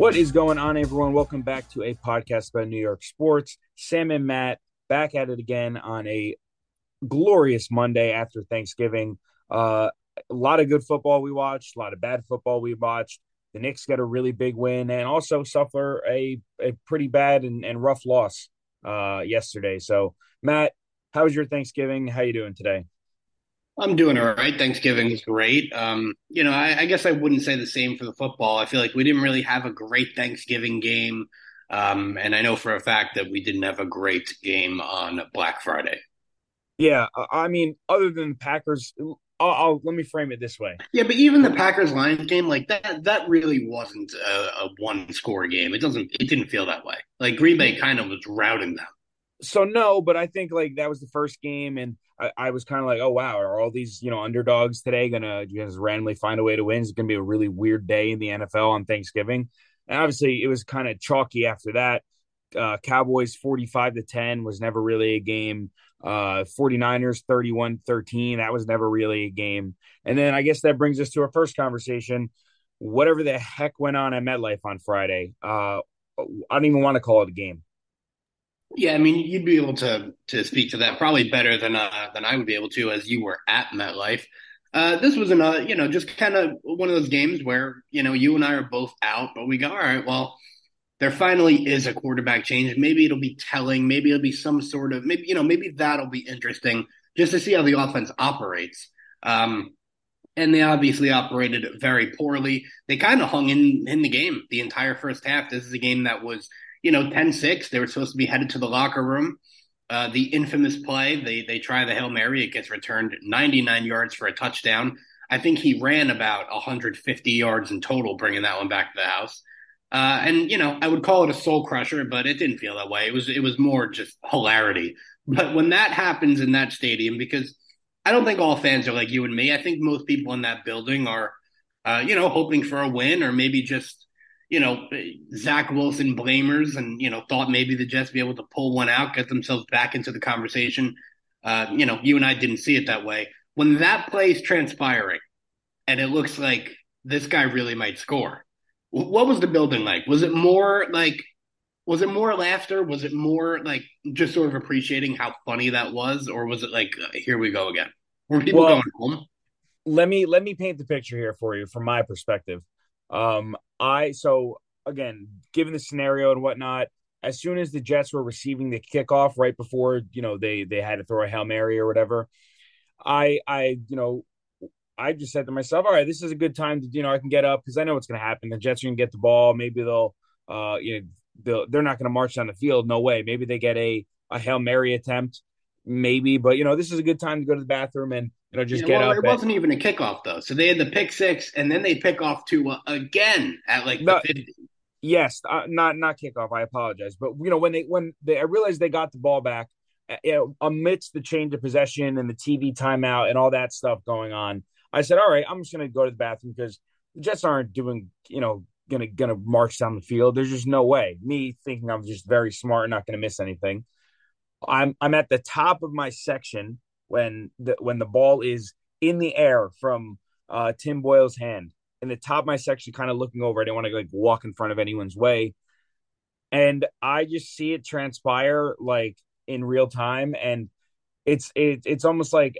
What is going on, everyone? Welcome back to a podcast about New York sports. Sam and Matt back at it again on a glorious Monday after Thanksgiving. Uh, a lot of good football we watched, a lot of bad football we watched. The Knicks got a really big win and also suffer a, a pretty bad and, and rough loss uh, yesterday. So, Matt, how was your Thanksgiving? How you doing today? I'm doing all right. Thanksgiving was great. Um, you know, I, I, guess I wouldn't say the same for the football. I feel like we didn't really have a great Thanksgiving game. Um, and I know for a fact that we didn't have a great game on Black Friday. Yeah. I mean, other than the Packers, I'll, I'll, let me frame it this way. Yeah, but even the Packers Lions game, like that, that really wasn't a, a one score game. It doesn't, it didn't feel that way. Like Green Bay kind of was routing them. So no, but I think like that was the first game, and I, I was kind of like, oh wow, are all these you know underdogs today gonna just randomly find a way to win? It's gonna be a really weird day in the NFL on Thanksgiving, and obviously it was kind of chalky after that. Uh, Cowboys 45 to 10 was never really a game. Uh, 49ers 31 13, that was never really a game. And then I guess that brings us to our first conversation. Whatever the heck went on at MetLife on Friday, uh, I don't even want to call it a game. Yeah, I mean, you'd be able to to speak to that probably better than uh, than I would be able to, as you were at MetLife. Uh, this was another, you know, just kind of one of those games where you know you and I are both out, but we go, all right, well, there finally is a quarterback change. Maybe it'll be telling. Maybe it'll be some sort of maybe you know maybe that'll be interesting just to see how the offense operates. Um, and they obviously operated very poorly. They kind of hung in in the game the entire first half. This is a game that was you know 10-6. They were supposed to be headed to the locker room. Uh, the infamous play, they they try the hail mary. It gets returned 99 yards for a touchdown. I think he ran about 150 yards in total, bringing that one back to the house. Uh, and you know, I would call it a soul crusher, but it didn't feel that way. It was it was more just hilarity. But when that happens in that stadium, because I don't think all fans are like you and me. I think most people in that building are, uh, you know, hoping for a win or maybe just, you know, Zach Wilson blamers and you know thought maybe the Jets be able to pull one out, get themselves back into the conversation. Uh, you know, you and I didn't see it that way. When that play is transpiring, and it looks like this guy really might score what was the building like? Was it more like was it more laughter? Was it more like just sort of appreciating how funny that was, or was it like uh, here we go again? Were people well, going home? Let me let me paint the picture here for you from my perspective. Um, I so again, given the scenario and whatnot, as soon as the Jets were receiving the kickoff right before you know they they had to throw a hail mary or whatever, I I you know I just said to myself, all right, this is a good time to, you know, I can get up because I know what's going to happen. The Jets are going to get the ball. Maybe they'll, uh, you know, they're not going to march down the field. No way. Maybe they get a, a Hail Mary attempt. Maybe, but, you know, this is a good time to go to the bathroom and, know, just yeah, get well, up. It wasn't even a kickoff, though. So they had the pick six and then they pick off to uh, again at like no, 50. Yes, uh, not not kickoff. I apologize, but you know when they when they I realized they got the ball back, uh, you know, amidst the change of possession and the TV timeout and all that stuff going on, I said, all right, I'm just going to go to the bathroom because the Jets aren't doing, you know, gonna gonna march down the field. There's just no way. Me thinking I'm just very smart and not going to miss anything. I'm I'm at the top of my section when the when the ball is in the air from uh, Tim Boyle's hand. In the top of my section, kind of looking over. I didn't want to like walk in front of anyone's way, and I just see it transpire like in real time, and it's it, it's almost like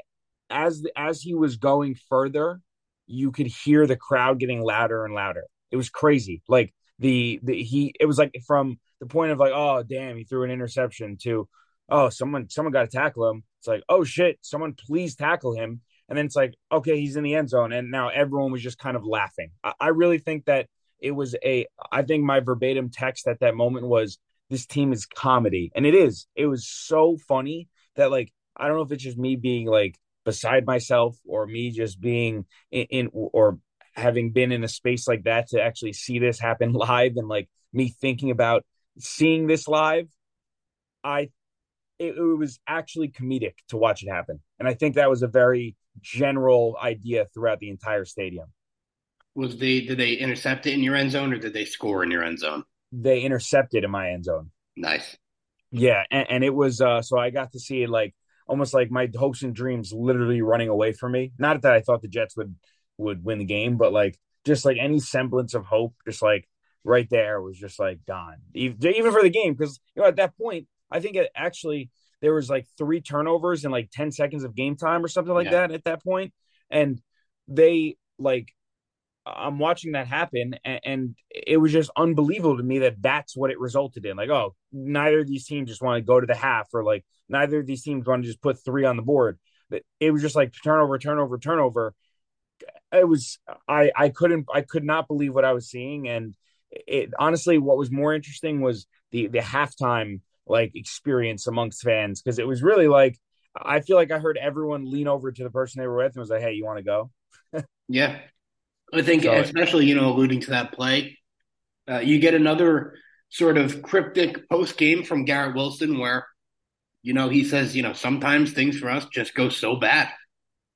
as as he was going further, you could hear the crowd getting louder and louder. It was crazy. Like the the he it was like from the point of like, oh damn, he threw an interception to oh someone someone got to tackle him. It's like, oh shit, someone please tackle him. And then it's like, okay, he's in the end zone. And now everyone was just kind of laughing. I, I really think that it was a I think my verbatim text at that moment was this team is comedy. And it is. It was so funny that like I don't know if it's just me being like beside myself or me just being in, in or having been in a space like that to actually see this happen live and like me thinking about seeing this live i it, it, was actually comedic to watch it happen. And i think that was a very general idea throughout the entire stadium. Was they did they intercept it in your end zone or did they score in your end zone? They intercepted in my end zone. Nice. Yeah and, and it was uh so i got to see it like almost like my hopes and dreams literally running away from me. Not that I thought the Jets would would win the game, but like just like any semblance of hope, just like right there was just like gone, even for the game. Because you know at that point, I think it actually there was like three turnovers in like ten seconds of game time or something like yeah. that at that point, and they like I'm watching that happen, and, and, it was just unbelievable to me that that's what it resulted in. Like, oh, neither of these teams just want to go to the half, or like neither of these teams want to just put three on the board. It was just like turnover, turnover, turnover. It was I I couldn't I could not believe what I was seeing, and it honestly what was more interesting was the the halftime like experience amongst fans because it was really like I feel like I heard everyone lean over to the person they were with and was like, "Hey, you want to go?" yeah, I think, so, especially you know, alluding to that play, uh, you get another sort of cryptic post game from Garrett Wilson where, you know, he says, you know, sometimes things for us just go so bad,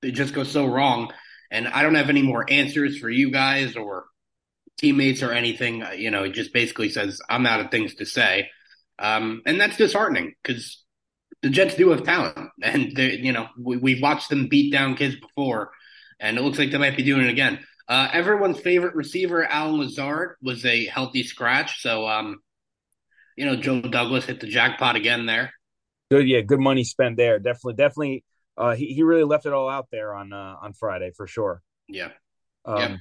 they just go so wrong, and I don't have any more answers for you guys or teammates or anything. Uh, you know, he just basically says, I'm out of things to say, um, and that's disheartening because the Jets do have talent, and they, you know, we, we've watched them beat down kids before, and it looks like they might be doing it again. Uh, everyone's favorite receiver, Allen Lazard, was a healthy scratch. So, um, you know, Joe Douglas hit the jackpot again there. Good, yeah, good money spent there. Definitely, definitely. Uh, he he really left it all out there on uh, on Friday for sure. Yeah. Um, yeah.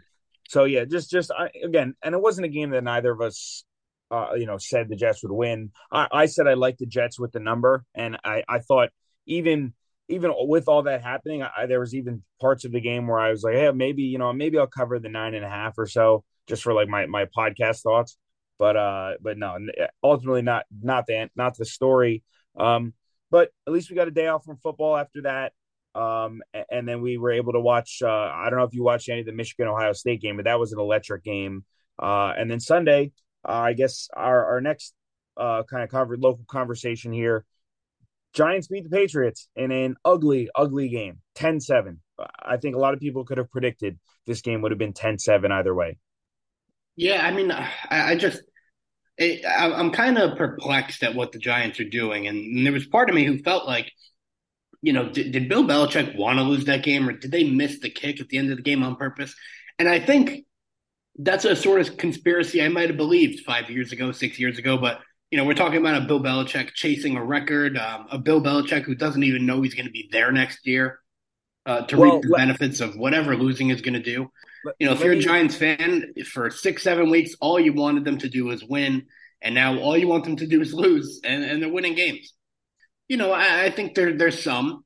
So yeah, just just I, again, and it wasn't a game that neither of us, uh, you know, said the Jets would win. I, I said I liked the Jets with the number, and I I thought even even with all that happening, I, there was even parts of the game where I was like, hey, maybe you know, maybe I'll cover the nine and a half or so just for like my my podcast thoughts. But uh, but no, ultimately not not the not the story. Um, but at least we got a day off from football after that. Um, and then we were able to watch. Uh, I don't know if you watched any of the Michigan Ohio State game, but that was an electric game. Uh, and then Sunday, uh, I guess our our next uh kind of local conversation here Giants beat the Patriots in an ugly, ugly game, 10 7. I think a lot of people could have predicted this game would have been 10 7 either way. Yeah, I mean, I, I just, it, I, I'm kind of perplexed at what the Giants are doing. And, and, there was part of me who felt like, you know, did, did Bill Belichick want to lose that game or did they miss the kick at the end of the game on purpose? And I think that's a sort of conspiracy I might have believed five years ago, six years ago, but you know, we're talking about a Bill Belichick chasing a record, um, a Bill Belichick who doesn't even know he's going to be there next year uh, to well, reap the let, benefits of whatever losing is going to do. Let, you know, if you're me, a Giants fan, for six, seven weeks, all you wanted them to do was win, and now all you want them to do is lose, and, and they're winning games. You know, I, I think there there's some,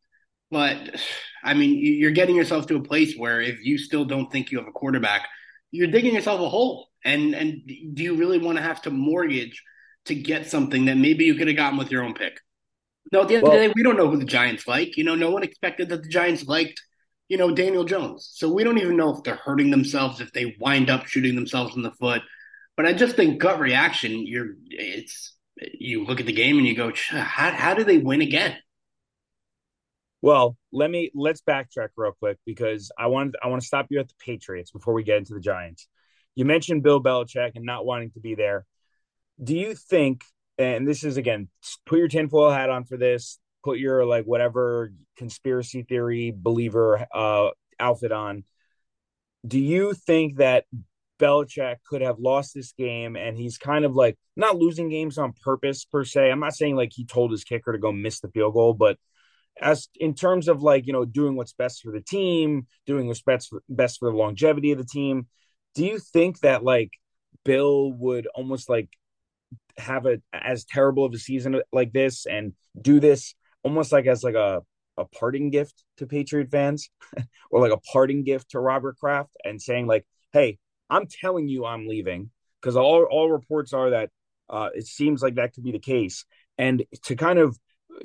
but I mean, you're getting yourself to a place where if you still don't think you have a quarterback, you're digging yourself a hole. And and do you really want to have to mortgage – to get something that maybe you could have gotten with your own pick. No, at the end well, of the day, we don't know who the Giants like. You know, no one expected that the Giants liked, you know, Daniel Jones. So we don't even know if they're hurting themselves, if they wind up shooting themselves in the foot. But I just think gut reaction, you're it's you look at the game and you go, how how do they win again? Well, let me let's backtrack real quick because I want I want to stop you at the Patriots before we get into the Giants. You mentioned Bill Belichick and not wanting to be there do you think and this is again put your tinfoil hat on for this put your like whatever conspiracy theory believer uh outfit on do you think that Belichick could have lost this game and he's kind of like not losing games on purpose per se. I'm not saying like he told his kicker to go miss the field goal, but as in terms of like, you know, doing what's best for the team, doing what's best for, best for the longevity of the team, do you think that like Bill would almost like have a as terrible of a season like this and do this almost like as like a a parting gift to Patriot fans or like a parting gift to Robert Kraft and saying like, "Hey, I'm telling you I'm leaving because all all reports are that uh, it seems like that could be the case." And to kind of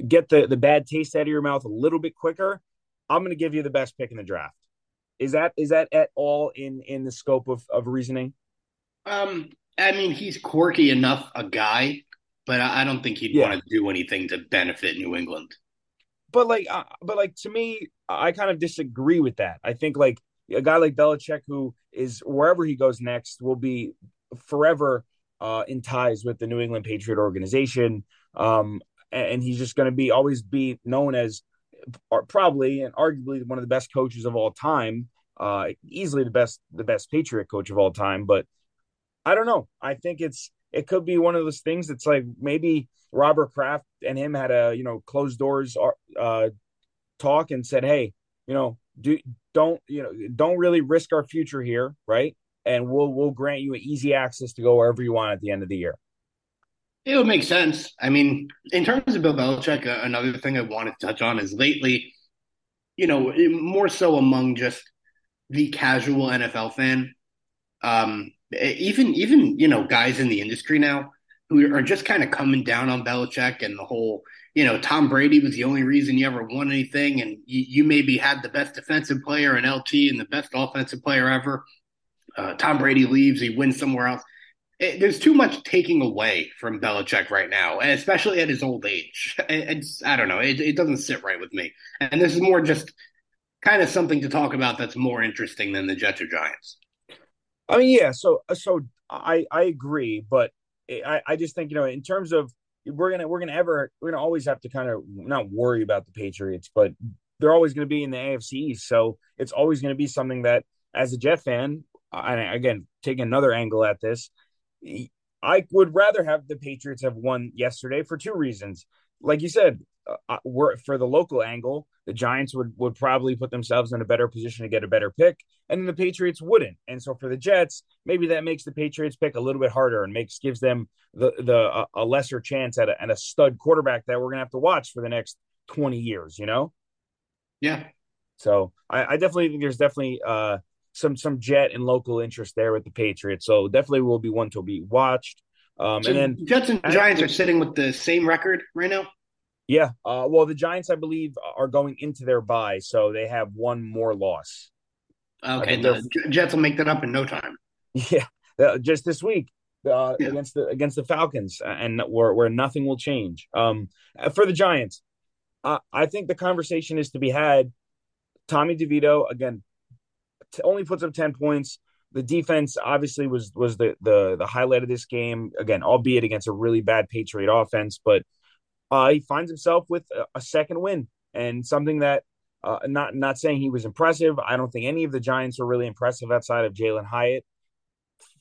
get the the bad taste out of your mouth a little bit quicker, I'm going to give you the best pick in the draft. Is that is that at all in in the scope of of reasoning? Um, I mean, he's quirky enough a guy, but I, don't think he'd yeah. want to do anything to benefit New England. But like, uh, but like to me, I kind of disagree with that. I think like a guy like Belichick, who is wherever he goes next, will be forever uh, in ties with the New England Patriot organization, um, and he's just going to be always be known as probably and arguably one of the best coaches of all time, uh, easily the best the best Patriot coach of all time. But I don't know. I think it's it could be one of those things that's like maybe Robert Kraft and him had a you know closed doors uh, talk and said, hey, you know, do don't you know don't really risk our future here, right? And we'll we'll grant you an easy access to go wherever you want at the end of the year. It would make sense. I mean, in terms of Bill Belichick, uh, another thing I wanted to touch on is lately, you know, more so among just the casual NFL fan, um, even even you know guys in the industry now who are just kind of coming down on Belichick and the whole, you know, Tom Brady was the only reason you ever won anything, and you, you maybe had the best defensive player in LT and the best offensive player ever. Uh, Tom Brady leaves, he wins somewhere else it, there's too much taking away from Belichick right now, and especially at his old age. It, it's I don't know. It, it doesn't sit right with me. And this is more just kind of something to talk about that's more interesting than the Jets or Giants. I mean, yeah. So so I I agree, but I I just think you know in terms of we're gonna we're gonna ever we're gonna always have to kind of not worry about the Patriots, but they're always going to be in the AFC East, so it's always going to be something that as a Jet fan, and again taking another angle at this, I would rather have the Patriots have won yesterday for two reasons. Like you said, uh, uh, we're, for the local angle, the Giants would would probably put themselves in a better position to get a better pick, and the Patriots wouldn't. And so for the Jets, maybe that makes the Patriots pick a little bit harder and makes gives them the the uh, a lesser chance at a, at a stud quarterback that we're gonna have to watch for the next twenty years. You know? Yeah. So I, I definitely think there's definitely uh, some some jet and local interest there with the Patriots. So definitely will be one to be watched. Um, so and then Jets and Giants are sitting with the same record right now. Yeah. Uh, well, the Giants, I believe, are going into their bye, so they have one more loss. Okay, the Jets will make that up in no time. Yeah, just this week uh, yeah. against the against the Falcons, and where where nothing will change. Um, for the Giants, uh, I think the conversation is to be had. Tommy DeVito again only puts up 10 points. The defense obviously was was the the the highlight of this game again, albeit against a really bad Patriot offense, but uh, he finds himself with a, a second win and something that uh, not not saying he was impressive. I don't think any of the Giants are really impressive outside of Jalin Hyatt.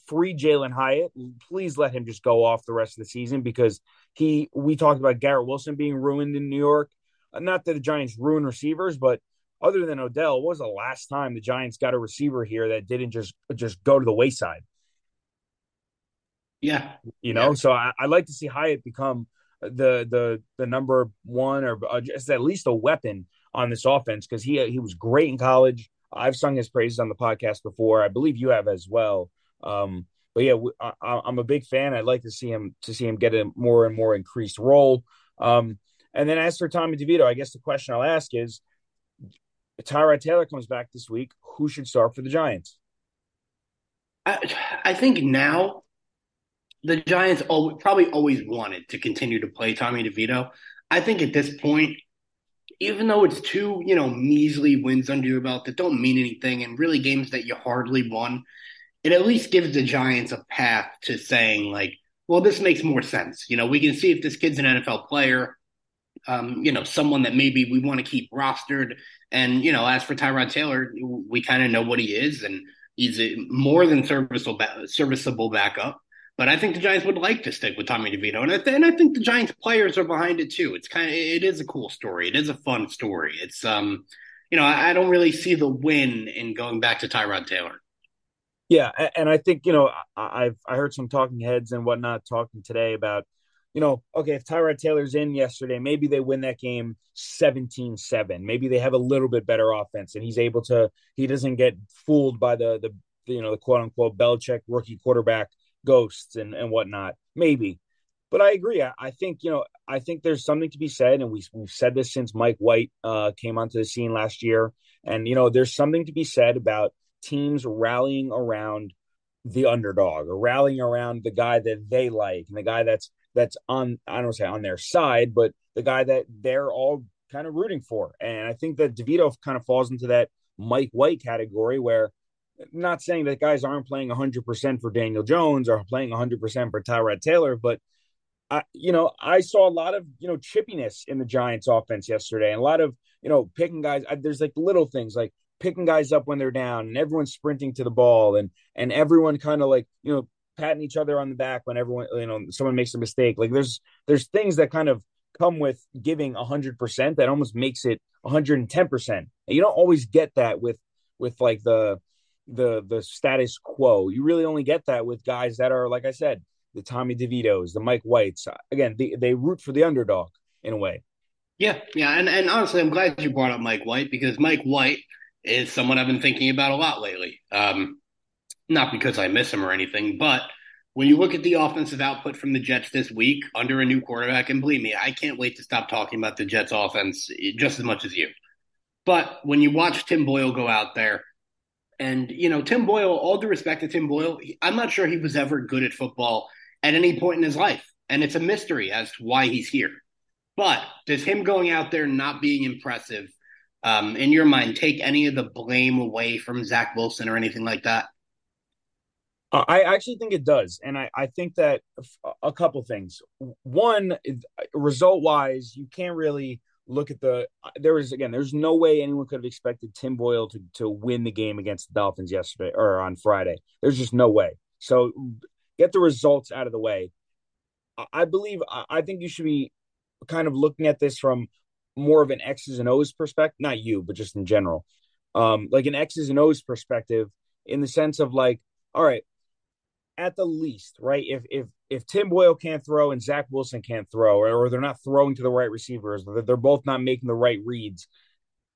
Free Jalin Hyatt, please let him just go off the rest of the season because he. We talked about Garrett Wilson being ruined in New York. Not that the Giants ruin receivers, but other than Odell, what was the last time the Giants got a receiver here that didn't just just go to the wayside? Yeah, you know. Yeah. So I, I like to see Hyatt become the the the number one or uh, just at least a weapon on this offense because he he was great in college. I've sung his praises on the podcast before. I believe you have as well. Um, but yeah, I, am a big fan. I'd like to see him to see him get a more and more increased role. Um, and then as for Tommy DeVito, I guess the question I'll ask is, Tyrod Taylor comes back this week, who should start for the Giants? I, I think now the Giants probably always wanted to continue to play Tommy DeVito. I think at this point, even though it's two, you know, measly wins under your belt that don't mean anything and really games that you hardly won, it at least gives the Giants a path to saying, like, well, this makes more sense. You know, we can see if this kid's an NFL player um, you know, someone that maybe we want to keep rostered. And, you know, as for Tyrod Taylor, we kind of know what he is, and he's a more than serviceable, serviceable backup. But I think the Giants would like to stick with Tommy DeVito, and I, th- and I think the Giants players are behind it too. It's kind of it is a cool story. It is a fun story. It's um, you know, I, I don't really see the win in going back to Tyrod Taylor. Yeah, and I think you know I've I heard some talking heads and whatnot talking today about you know, okay, if Tyrod Taylor's in yesterday, maybe they win that game 17 7. Maybe they have a little bit better offense and he's able to, he doesn't get fooled by the, the, you know, the quote unquote Belichick rookie quarterback ghosts and, and whatnot. Maybe. But I agree. I, I think, you know, I think there's something to be said. And we, we've said this since Mike White uh, came onto the scene last year. And, you know, there's something to be said about teams rallying around the underdog or rallying around the guy that they like and the guy that's that's on I don't say on their side, but the guy that they're all kind of rooting for. And I think that DeVito kind of falls into that Mike White category where not saying that guys aren't playing 100% for Daniel Jones or playing 100% for Tyrod Taylor, but I, you know, I saw a lot of, you know, chippiness in the Giants offense yesterday and a lot of, you know, picking guys. There's like little things like picking guys up when they're down and everyone's sprinting to the ball and, and everyone kind of like, you know, patting each other on the back when everyone you know someone makes a mistake. Like there's there's things that kind of come with giving 100% that almost makes it 110%. And you don't always get that with with like the the the status quo. You really only get that with guys that are like I said, the Tommy DeVitos, the Mike Whites. Again, they, they root for the underdog in a way. Yeah, yeah, and and honestly, I'm glad you brought up Mike White because Mike White is someone I've been thinking about a lot lately. Um, not because I miss him or anything, but when you look at the offensive output from the Jets this week under a new quarterback, and believe me, I can't wait to stop talking about the Jets offense just as much as you. But when you watch Tim Boyle go out there, and you know Tim Boyle, all due respect to Tim Boyle, I'm not sure he was ever good at football at any point in his life, and it's a mystery as to why he's here. But does him going out there not being impressive, um, in your mind, take any of the blame away from Zach Wilson or anything like that? I actually think it does. And I, I think that a couple things. One, result wise, you can't really look at the. There was, again, there's no way anyone could have expected Tim Boyle to, to win the game against the Dolphins yesterday or on Friday. There's just no way. So get the results out of the way. I believe, I think you should be kind of looking at this from more of an X's and O's perspective. Not you, but just in general. Um, like an X's and O's perspective in the sense of like, all right, at the least, right? If if if Tim Boyle can't throw and Zach Wilson can't throw, or, or they're not throwing to the right receivers, they're both not making the right reads.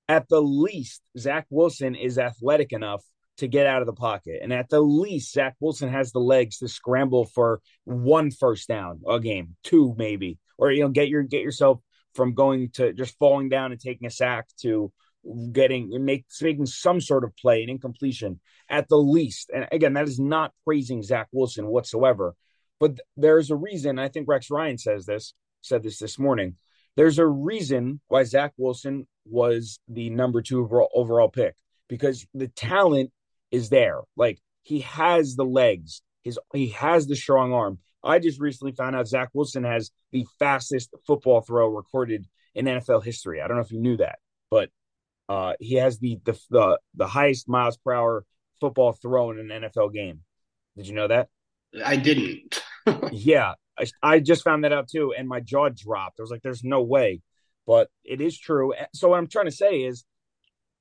At the least, Zach Wilson is athletic enough to get out of the pocket, and at the least, Zach Wilson has the legs to scramble for one first down a game, two maybe, or you know, get your get yourself from going to just falling down and taking a sack to getting make, making some sort of play, an incompletion at the least. And again, that is not praising Zach Wilson whatsoever. But there's a reason. I think Rex Ryan says this, said this this morning. There's a reason why Zach Wilson was the number two overall, overall pick because the talent is there. Like he has the legs, his he has the strong arm. I just recently found out Zach Wilson has the fastest football throw recorded in NFL history. I don't know if you knew that, but uh, he has the, the the the highest miles per hour football thrown in an NFL game. Did you know that? I didn't. yeah, I, I just found that out too, and my jaw dropped. I was like, "There's no way," but it is true. So what I'm trying to say is,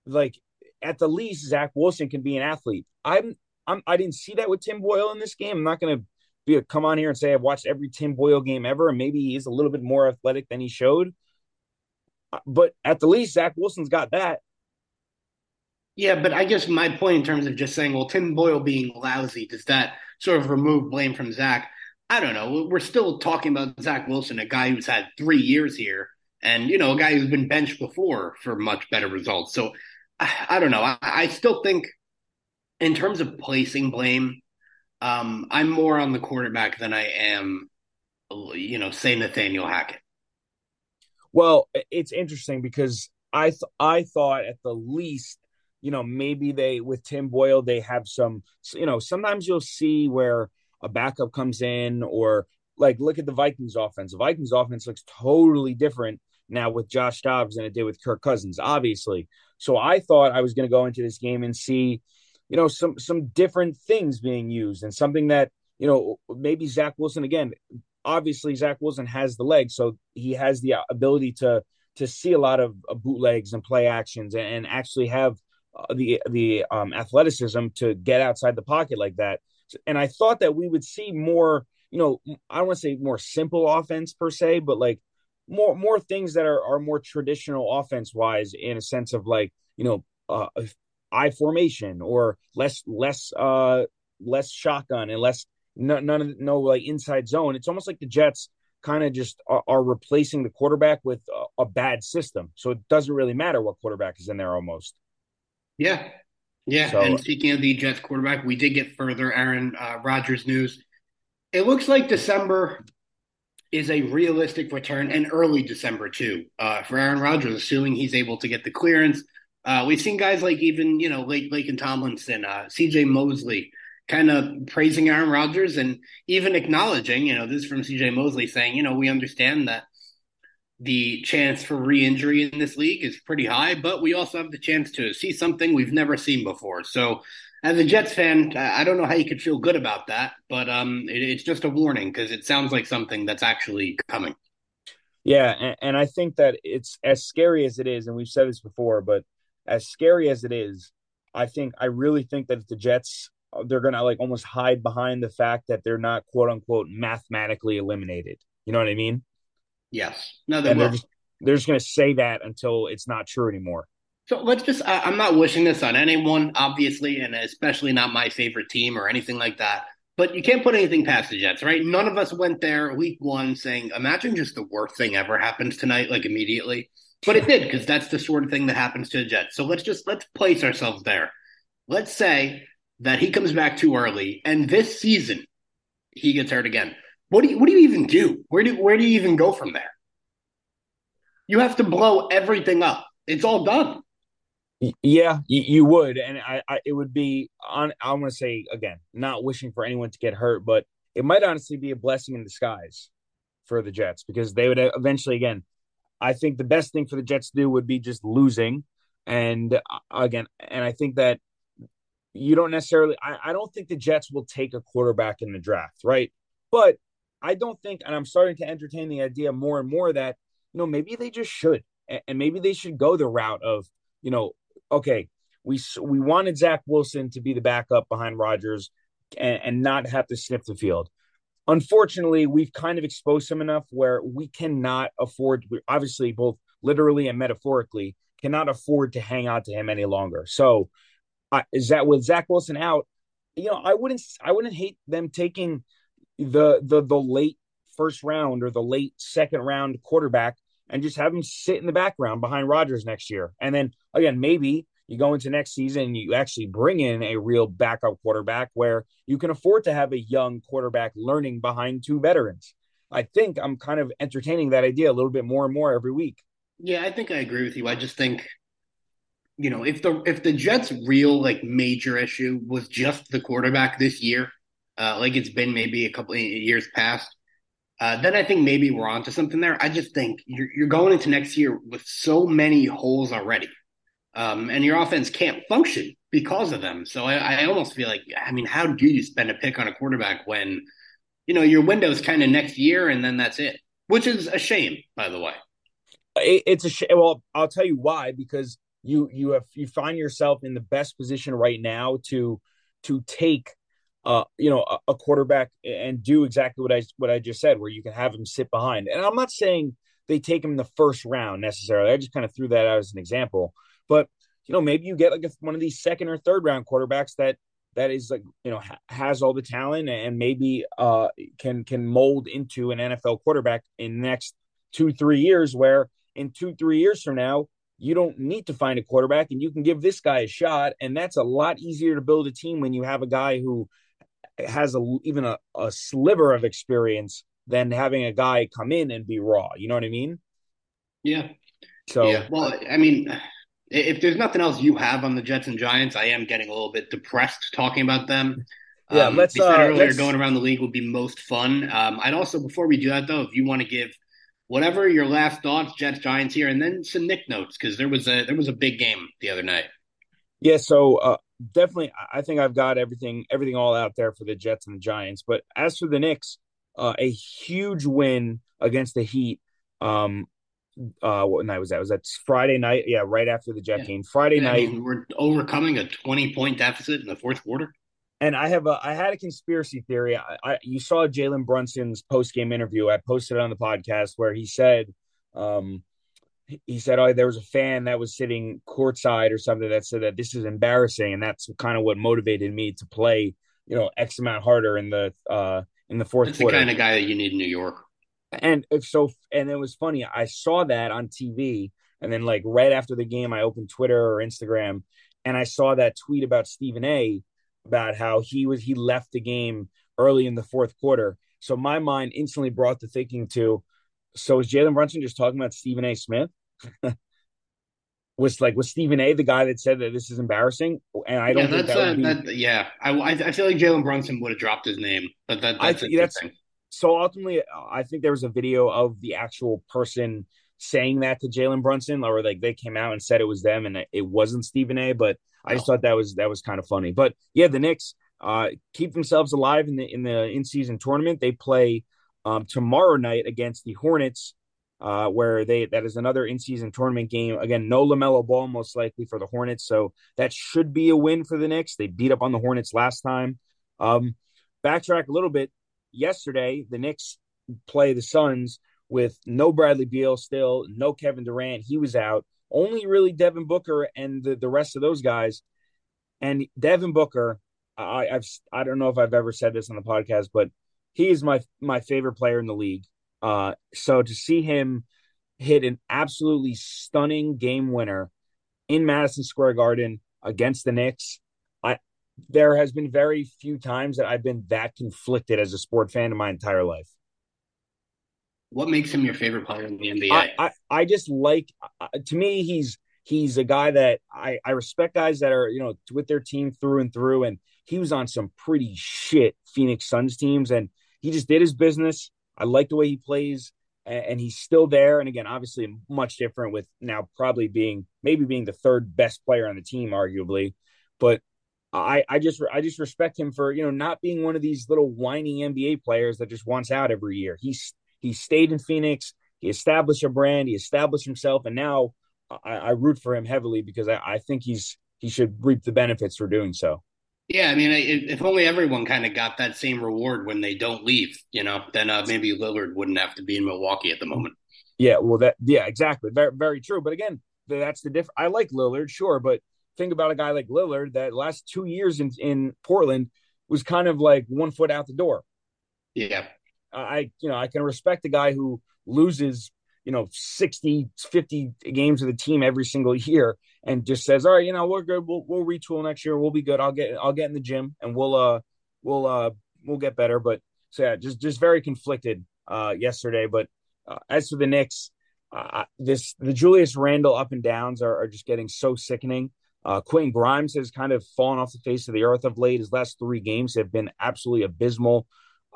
like, at the least, Zach Wilson can be an athlete. I'm, I'm I didn't see that with Tim Boyle in this game. I'm not going to be a, come on here and say I've watched every Tim Boyle game ever, and maybe he's a little bit more athletic than he showed. But at the least, Zach Wilson's got that. Yeah, but I guess my point in terms of just saying, well, Tim Boyle being lousy, does that sort of remove blame from Zach? I don't know. We're still talking about Zach Wilson, a guy who's had three years here, and you know, a guy who's been benched before for much better results. So I, I don't know. I, I, still think, in terms of placing blame, um, I'm more on the quarterback than I am, you know, say Nathaniel Hackett. Well, it's interesting because I th- I thought at the least, you know, maybe they with Tim Boyle they have some, you know, sometimes you'll see where a backup comes in or like look at the Vikings offense. The Vikings offense looks totally different now with Josh Dobbs than it did with Kirk Cousins, obviously. So I thought I was going to go into this game and see, you know, some some different things being used and something that you know maybe Zach Wilson again obviously Zach Wilson has the legs, so he has the ability to to see a lot of uh, bootlegs and play actions and, and actually have uh, the the um, athleticism to get outside the pocket like that. And I thought that we would see more, you know, I don't want to say more simple offense per se, but like more more things that are are more traditional offense wise in a sense of like you know uh, I formation or less less uh less shotgun and less no, none of no like inside zone. It's almost like the Jets kind of just are, are, replacing the quarterback with a, a, bad system. So it doesn't really matter what quarterback is in there almost. Yeah. Yeah. So, and speaking of the Jets quarterback, we did get further Aaron uh, Rodgers news. It looks like December is a realistic return and early December too uh, for Aaron Rodgers, assuming he's able to get the clearance. Uh, we've seen guys like even, you know, Lake, Laken Tomlinson, uh, CJ Mosley, kind of praising Aaron Rodgers and even acknowledging, you know, this is from CJ Mosley saying, you know, we understand that the chance for re-injury in this league is pretty high, but we also have the chance to see something we've never seen before. So as a Jets fan, I don't know how you could feel good about that, but um, it, it's just a warning because it sounds like something that's actually coming. Yeah, and, and I think that it's as scary as it is, and we've said this before, but as scary as it is, I think I really think that if the Jets they're gonna like almost hide behind the fact that they're not quote unquote mathematically eliminated. You know what I mean? Yes. No, they and will. they're just they're just gonna say that until it's not true anymore. So let's just, I, I'm not wishing this on anyone, obviously, and especially not my favorite team or anything like that. But you can't put anything past the Jets, right? None of us went there week one saying, imagine just the worst thing ever happens tonight, like immediately. But it did, because that's the sort of thing that happens to the Jets. So let's just, let's place ourselves there. Let's say that he comes back too early and this season he gets hurt again. What do you, what do you even do? Where do, where do you even go from there? You have to blow everything up. It's all done. Yeah, you, would, and I, I, it would be on. I'm going to say again, not wishing for anyone to get hurt, but it might honestly be a blessing in disguise for the Jets because they would eventually, again, I think the best thing for the Jets to do would be just losing, and uh, again, and I think that you don't necessarily. I, I don't think the Jets will take a quarterback in the draft, right? But I don't think, and I'm starting to entertain the idea more and more that you know maybe they just should, and maybe they should go the route of you know okay, we we wanted Zach Wilson to be the backup behind Rodgers and, and not have to sniff the field. Unfortunately, we've kind of exposed him enough where we cannot afford, obviously, both literally and metaphorically, cannot afford to hang out to him any longer. So, uh, is that with Zach Wilson out? You know, I wouldn't, I wouldn't hate them taking the the the late first round or the late second round quarterback and just have him sit in the background behind Rodgers next year. And then again, maybe you go into next season, and you actually bring in a real backup quarterback where you can afford to have a young quarterback learning behind two veterans. I think I'm kind of entertaining that idea a little bit more and more every week. Yeah, I think I agree with you. I just think you know, if the if the Jets' real like major issue was just the quarterback this year, uh, like it's been maybe a couple of years past, uh, then I think maybe we're onto something there. I just think you're, you're going into next year with so many holes already, um, and your offense can't function because of them. So I, I almost feel like, I mean, how do you spend a pick on a quarterback when, you know, your window is kind of next year and then that's it, which is a shame, by the way. It, it's a shame. Well, I'll tell you why because you you have you find yourself in the best position right now to to take uh, you know, a, a, quarterback and do exactly what I what I just said, where you can have him sit behind. And I'm not saying they take him in the first round necessarily. I just kind of threw that out as an example. But you know, maybe you get like a, one of these second or third round quarterbacks that that is like you know ha- has all the talent and maybe uh can can mold into an NFL quarterback in the next two three years. Where in two three years from now, you don't need to find a quarterback and you can give this guy a shot. And that's a lot easier to build a team when you have a guy who has a even a, a sliver of experience than having a guy come in and be raw. You know what I mean? Yeah. So yeah. Well, I mean, if there's nothing else you have on the Jets and Giants, I am getting a little bit depressed talking about them. Yeah, um, let's. Uh, earlier, let's... going around the league would be most fun. Um, I'd also, before we do that though, if you want to give whatever your last thoughts, Jets Giants here, and then some Knick notes because there was a there was a big game the other night. Yeah, so uh, definitely, I think I've got everything everything all out there for the Jets and the Giants. But as for the Knicks, uh, a huge win against the Heat. Um, uh, what night was that? Was that Friday night? Yeah, right after the Jet yeah. game. Friday yeah, night. I mean, we're overcoming a twenty point deficit in the fourth quarter. And I have a I had a conspiracy theory. I, I you saw Jalen Brunson's post game interview. I posted it on the podcast where he said, um, he said, "Oh, there was a fan that was sitting courtside or something that said that this is embarrassing, and that's kind of what motivated me to play, you know, x amount harder in the uh in the fourth that's quarter." the kind of guy that you need in New York. And if so, and it was funny. I saw that on TV, and then like right after the game, I opened Twitter or Instagram, and I saw that tweet about Stephen A. about how he was he left the game early in the fourth quarter. So my mind instantly brought the thinking to so is Jalen Brunson just talking about Stephen A. Smith? was like was Stephen A. the guy that said that this is embarrassing? And I don't yeah, think that, uh, be... that yeah, I, I feel like Jalen Brunson would have dropped his name, but that, that's, I, that's so ultimately, I think there was a video of the actual person saying that to Jalen Brunson, or like they came out and said it was them and it wasn't Stephen A. But I just thought that was that was kind of funny. But yeah, the Knicks uh, keep themselves alive in the in the in season tournament. They play um, tomorrow night against the Hornets, uh, where they that is another in season tournament game. Again, no LaMelo Ball most likely for the Hornets, so that should be a win for the Knicks. They beat up on the Hornets last time. Um, backtrack a little bit. Yesterday, the Knicks play the Suns with no Bradley Beal still, no Kevin Durant. He was out. Only really Devin Booker and the, the rest of those guys. And Devin Booker, I, I've I don't know if I've ever said this on the podcast, but he is my my favorite player in the league. Uh, so to see him hit an absolutely stunning game winner in Madison Square Garden against the Knicks, I there has been very few times that I've been that conflicted as a sport fan in my entire life. What makes him your favorite player in the NBA? I, I, I just like uh, to me he's he's a guy that I, I respect guys that are you know with their team through and through and he was on some pretty shit Phoenix Suns teams and he just did his business. I like the way he plays and, and he's still there and again obviously much different with now probably being maybe being the third best player on the team arguably but I, I just I just respect him for you know not being one of these little whiny NBA players that just wants out every year. He's he stayed in Phoenix. He established a brand. He established himself, and now I, I root for him heavily because I, I, think he's he should reap the benefits for doing so. Yeah, I mean, if only everyone kind of got that same reward when they don't leave, you know, then uh, maybe Lillard wouldn't have to be in Milwaukee at the moment. Yeah, well, that yeah, exactly, very very true. But again, that's the difference. I like Lillard, sure, but think about a guy like Lillard that last two years in in Portland was kind of like one foot out the door. Yeah, I, you know, I can respect a guy who loses, you know, 60, 50 games of the team every single year and just says, all right, you know, we're good. We'll, we'll retool next year. We'll be good. I'll get, I'll get in the gym and we'll, uh, we'll, uh, we'll get better. But so yeah, just, just very conflicted, uh, yesterday. But, uh, as for the Knicks, uh, this, the Julius Randle up and downs are, are just getting so sickening. Uh, Quentin Grimes has kind of fallen off the face of the earth of late. His last three games have been absolutely abysmal.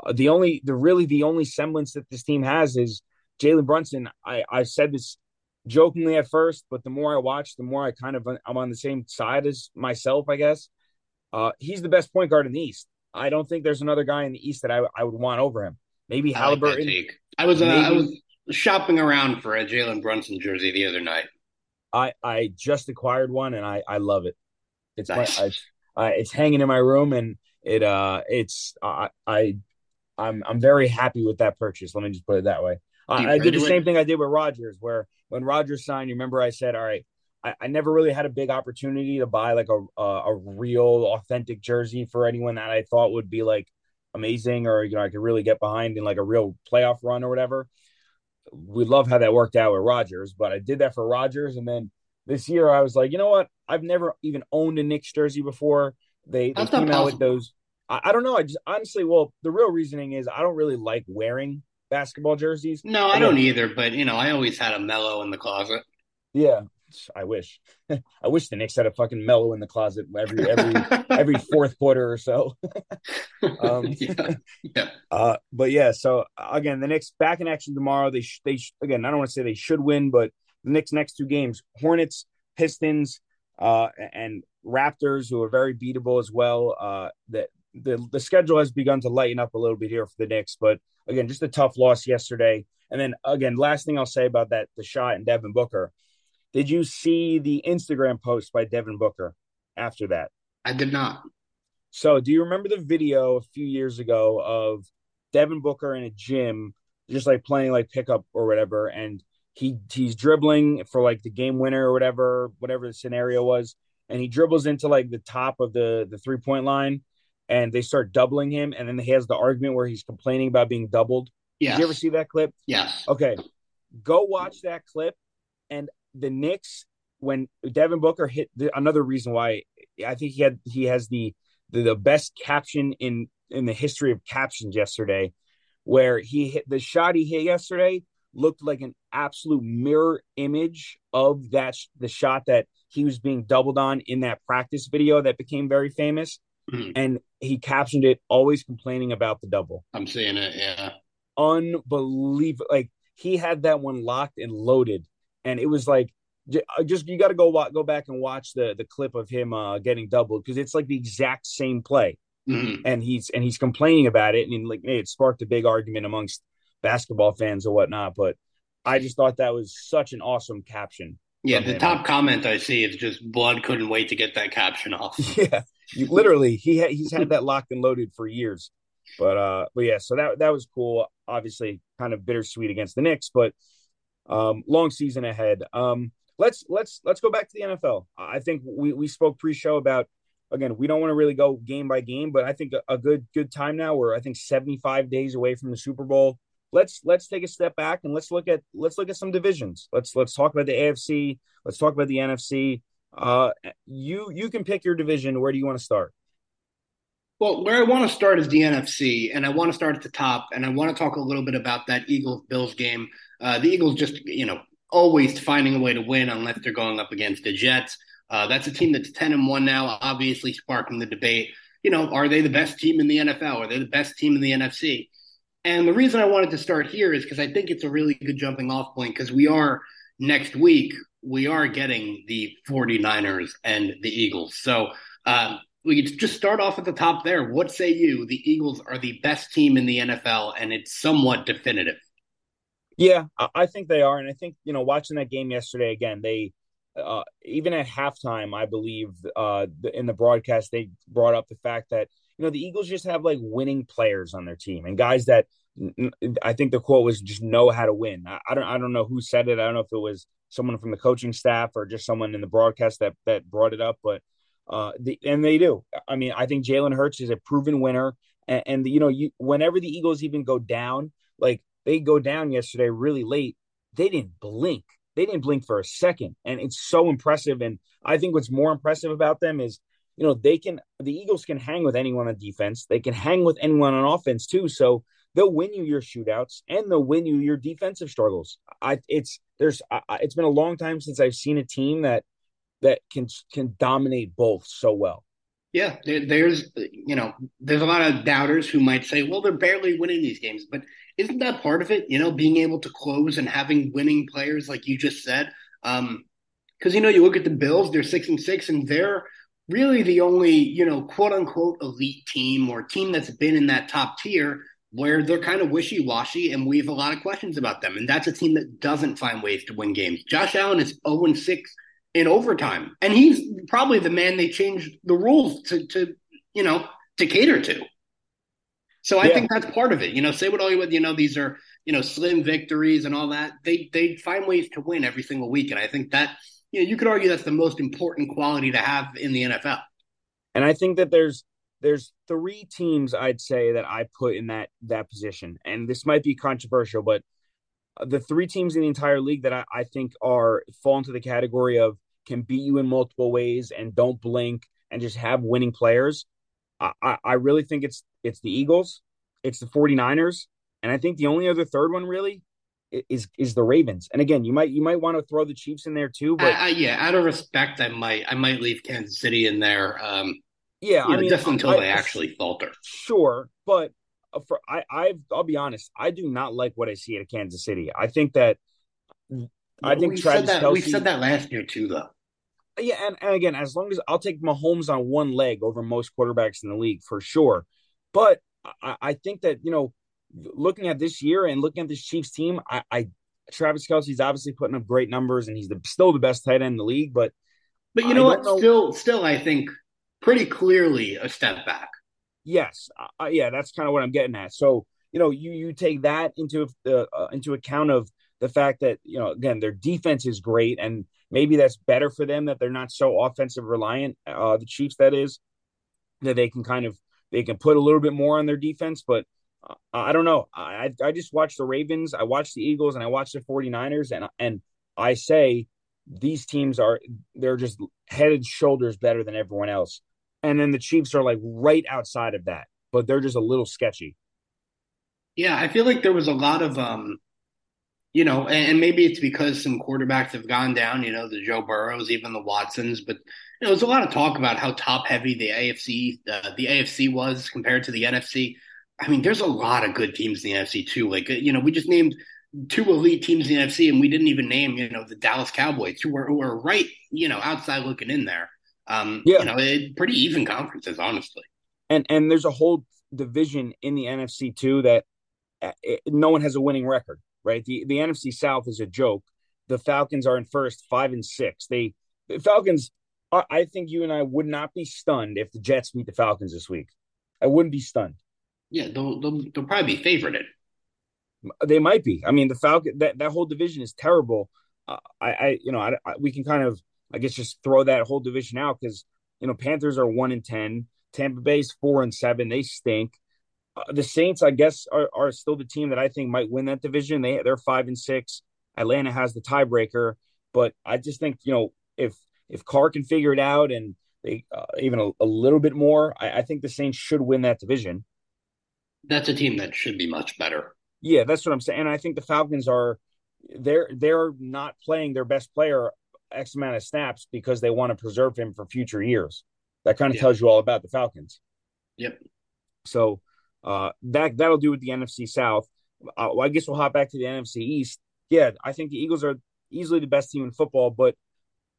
Uh, the only, the really, the only semblance that this team has is Jalen Brunson. I, I said this jokingly at first, but the more I watch, the more I kind of I'm on the same side as myself, I guess. Uh, he's the best point guard in the East. I don't think there's another guy in the East that I, I would want over him. Maybe I Halliburton. Like I was uh, I was shopping around for a Jalen Brunson jersey the other night. I I just acquired one and I I love it. It's nice. my, I, it's hanging in my room and it uh it's I I I'm I'm very happy with that purchase. Let me just put it that way. Uh, I did the same thing I did with Rodgers, where when Rodgers signed, you remember I said, "All right, I, I never really had a big opportunity to buy like a, a, a real authentic jersey for anyone that I thought would be like amazing or you know I could really get behind in like a real playoff run or whatever." We love how that worked out with Rodgers, but I did that for Rodgers, and then this year I was like, you know what? I've never even owned a Knicks jersey before. They, they came out with those I, I don't know. I just honestly, well, the real reasoning is I don't really like wearing basketball jerseys. No, I don't either. But you know, I always had a Melo in the closet. Yeah, I wish. I wish the Knicks had a fucking Melo in the closet every every every fourth quarter or so. um, yeah. yeah. Uh, but yeah. So again, the Knicks back in action tomorrow. They sh- they sh- again. I don't want to say they should win, but the Knicks next two games: Hornets, Pistons, uh, and Raptors, who are very beatable as well. Uh, that the the schedule has begun to lighten up a little bit here for the Knicks, but again, just a tough loss yesterday. And then again, last thing I'll say about that the shot and Devin Booker. Did you see the Instagram post by Devin Booker after that? I did not. So, do you remember the video a few years ago of Devin Booker in a gym, just like playing like pickup or whatever, and he he's dribbling for like the game winner or whatever, whatever the scenario was, and he dribbles into like the top of the the three point line, and they start doubling him, and then he has the argument where he's complaining about being doubled. Yeah. Did you ever see that clip? Yes. Okay. Go watch that clip. And the Knicks, when Devin Booker hit the, another reason why I think he had he has the, the the best caption in in the history of captions yesterday, where he hit the shot he hit yesterday looked like an absolute mirror image of that the shot that he was being doubled on in that practice video that became very famous. Mm-hmm. And he captioned it always complaining about the double. I'm seeing it, yeah. Unbelievable. Like he had that one locked and loaded, and it was like uh, just you got to go go back and watch the the clip of him uh, getting doubled because it's like the exact same play, mm-hmm. and he's and he's complaining about it, and like it sparked a big argument amongst basketball fans or whatnot. But I just thought that was such an awesome caption. Yeah, the top comment I see is just blood couldn't wait to get that caption off. Yeah, you, literally, he ha- he's had that locked and loaded for years. But uh, but yeah, so that that was cool. Obviously, kind of bittersweet against the Knicks, but um, long season ahead. Um, let's let's let's go back to the NFL. I think we we spoke pre-show about again, we don't want to really go game by game, but I think a, a good good time now. We're I think 75 days away from the Super Bowl. Let's let's take a step back and let's look at let's look at some divisions. Let's let's talk about the AFC. Let's talk about the NFC. Uh, you you can pick your division. Where do you want to start? Well, where I want to start is the NFC, and I want to start at the top, and I want to talk a little bit about that Eagles Bills game. Uh, the Eagles just, you know, always finding a way to win unless they're going up against the Jets. Uh, that's a team that's 10 and 1 now, obviously sparking the debate. You know, are they the best team in the NFL? Are they the best team in the NFC? And the reason I wanted to start here is because I think it's a really good jumping off point because we are next week, we are getting the 49ers and the Eagles. So um, we could just start off at the top there. What say you? The Eagles are the best team in the NFL, and it's somewhat definitive. Yeah, I think they are, and I think you know, watching that game yesterday again, they uh, even at halftime, I believe uh, in the broadcast they brought up the fact that you know the Eagles just have like winning players on their team and guys that I think the quote was just know how to win. I, I don't I don't know who said it. I don't know if it was someone from the coaching staff or just someone in the broadcast that that brought it up, but uh, the, and they do. I mean, I think Jalen Hurts is a proven winner, and, and you know, you whenever the Eagles even go down, like they go down yesterday really late. They didn't blink. They didn't blink for a second. And it's so impressive. And I think what's more impressive about them is, you know, they can, the Eagles can hang with anyone on defense. They can hang with anyone on offense too. So they'll win you your shootouts and they'll win you your defensive struggles. I, it's, there's, I, it's been a long time since I've seen a team that, that can, can dominate both so well. Yeah, there, there's you know there's a lot of doubters who might say, well, they're barely winning these games, but isn't that part of it? You know, being able to close and having winning players, like you just said. Um, because you know, you look at the Bills; they're six and six, and they're really the only you know quote unquote elite team or team that's been in that top tier where they're kind of wishy washy, and we have a lot of questions about them. And that's a team that doesn't find ways to win games. Josh Allen is zero oh and six in overtime. And he's probably the man they changed the rules to, to you know, to cater to. So I yeah. think that's part of it. You know, say what all you would, you know, these are, you know, slim victories and all that. They they find ways to win every single week. And I think that, you know, you could argue that's the most important quality to have in the NFL. And I think that there's there's three teams I'd say that I put in that that position. And this might be controversial, but uh, the three teams in the entire league that I, I think are fall into the category of can beat you in multiple ways and don't blink and just have winning players. I, I really think it's it's the Eagles, it's the 49ers, and I think the only other third one really is is the Ravens. And again, you might you might want to throw the Chiefs in there too, but uh, yeah, out of respect, I might I might leave Kansas City in there. Um, yeah, I know, mean, just until I, they actually falter. Sure, but uh, for I I've I'll be honest, I do not like what I see at Kansas City. I think that I think we Travis said that, Kelce, we said that last year too, though. Yeah, and, and again, as long as I'll take Mahomes on one leg over most quarterbacks in the league for sure. But I, I think that you know, looking at this year and looking at this Chiefs team, I, I Travis Kelce's obviously putting up great numbers, and he's the, still the best tight end in the league. But but you know what? Know. Still, still, I think pretty clearly a step back. Yes, uh, yeah, that's kind of what I'm getting at. So you know, you you take that into uh, uh, into account of the fact that you know again their defense is great and maybe that's better for them that they're not so offensive reliant uh the chiefs that is that they can kind of they can put a little bit more on their defense but i don't know. I i just watched the ravens i watched the eagles and i watched the 49ers and and i say these teams are they're just head and shoulders better than everyone else. And then the chiefs are like right outside of that but they're just a little sketchy. Yeah i feel like there was a lot of um you know, and, maybe it's because some quarterbacks have gone down, you know, the Joe Burrows, even the Watsons, but you know, there's a lot of talk about how top heavy the AFC, uh, the AFC was compared to the NFC. I mean, there's a lot of good teams in the NFC too. Like, you know, we just named two elite teams in the NFC, and we didn't even name, you know, the Dallas Cowboys, who were who were right, you know, outside looking in there. Um, yeah. you know, it, pretty even conferences, honestly. And and there's a whole division in the NFC too that uh, it, no one has a winning record, right? The the NFC South is a joke. The Falcons are in first, five and six. They the Falcons. I think you and I would not be stunned if the Jets beat the Falcons this week. I wouldn't be stunned. Yeah, they'll they'll, they'll probably be favorited. They might be. I mean, the Falcon that that whole division is terrible. Uh, I, I, you know, I, I, we can kind of, I guess, just throw that whole division out because you know Panthers are one and ten, Tampa Bay's four and seven. They stink. Uh, the Saints, I guess, are, are still the team that I think might win that division. They they're five and six. Atlanta has the tiebreaker, but I just think you know if if Carr can figure it out and they uh, even a, a, little bit more, I, I think the Saints should win that division. That's a team that should be much better. Yeah, that's what I'm saying. And I think the Falcons are they're they're not playing their best player X amount of snaps because they want to preserve him for future years. That kind of yeah. tells you all about the Falcons. Yep. So uh, that that'll do with the NFC South. Uh, well, I guess we'll hop back to the NFC East. Yeah, I think the Eagles are easily the best team in football, but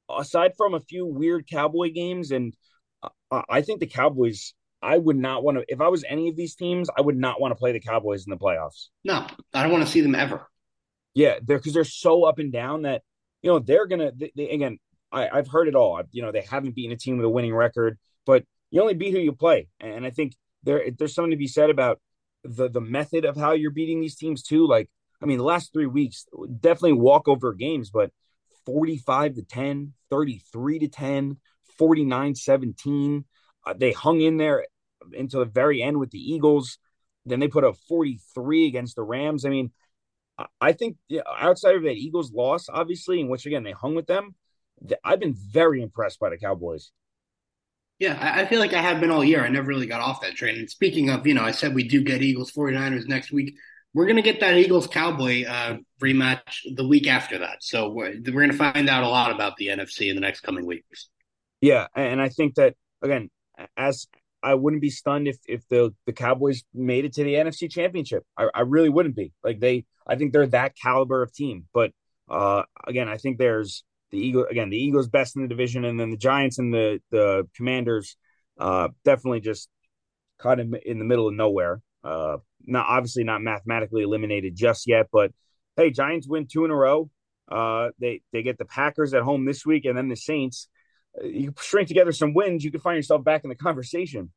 aside from a few weird Cowboy games, and uh, I think the Cowboys, I would not want to. If I was any of these teams, I would not want to play the Cowboys in the playoffs. No, I don't want to see them ever. Yeah, they're because they're so up and down that you know they're gonna. They, they, again, I, I've heard it all. You know, they haven't beaten a team with a winning record, but you only beat who you play, and I think there there's something to be said about the the method of how you're beating these teams too. Like, I mean, the last three weeks definitely walkover games, but 45 to 10, 33 to 10, 49 17. Uh, they hung in there until the very end with the Eagles. Then they put a 43 against the Rams. I mean, I think yeah, outside of that Eagles loss, obviously, in which again they hung with them, I've been very impressed by the Cowboys. Yeah, I feel like I have been all year. I never really got off that train. And speaking of, you know, I said we do get Eagles 49ers next week. We're going to get that Eagles Cowboy uh, rematch the week after that. So we're, we're going to find out a lot about the NFC in the next coming weeks. Yeah. And I think that, again, as I wouldn't be stunned if, if the, the Cowboys made it to the NFC championship. I, I really wouldn't be. Like they, I think they're that caliber of team. But uh, again, I think there's the Eagle, again, the Eagles best in the division. And then the Giants and the, the Commanders uh, definitely just caught him in the middle of nowhere. Uh, not obviously not mathematically eliminated just yet, but hey, Giants win two in a row. Uh, they they get the Packers at home this week, and then the Saints. You string together some wins, you can find yourself back in the conversation.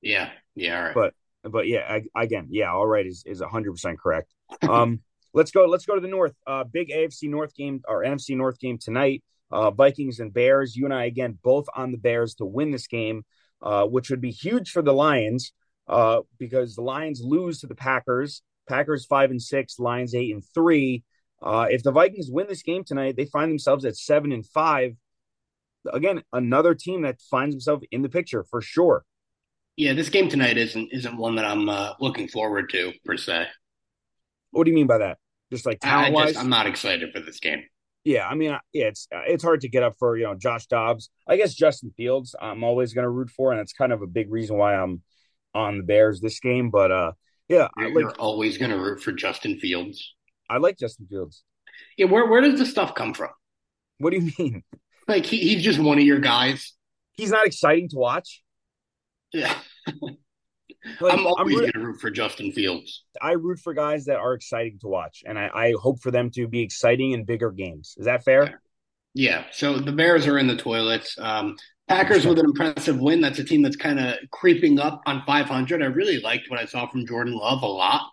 Yeah, yeah, all right. But but yeah, I, again, yeah, all right is is hundred percent correct. Um, let's go. Let's go to the North. Uh, big AFC North game or NFC North game tonight. Uh, Vikings and Bears. You and I again both on the Bears to win this game, uh, which would be huge for the Lions uh, because the Lions lose to the Packers. Packers five and six, Lions eight and three. Uh, if the Vikings win this game tonight, they find themselves at seven and five. Again, another team that finds himself in the picture for sure. Yeah, this game tonight isn't isn't one that I'm uh, looking forward to per se. What do you mean by that? Just like talent wise, I'm not excited for this game. Yeah, I mean, yeah, it's it's hard to get up for you know Josh Dobbs. I guess Justin Fields, I'm always going to root for, and it's kind of a big reason why I'm on the Bears this game. But uh, yeah, you're, like, you're always going to root for Justin Fields. I like Justin Fields. Yeah, where where does this stuff come from? What do you mean? Like he, he's just one of your guys. He's not exciting to watch. Yeah. like, I'm always going to root for Justin Fields. I root for guys that are exciting to watch, and I, I hope for them to be exciting in bigger games. Is that fair? Yeah. So the Bears are in the toilets. Um, Packers with an impressive win. That's a team that's kind of creeping up on 500. I really liked what I saw from Jordan Love a lot.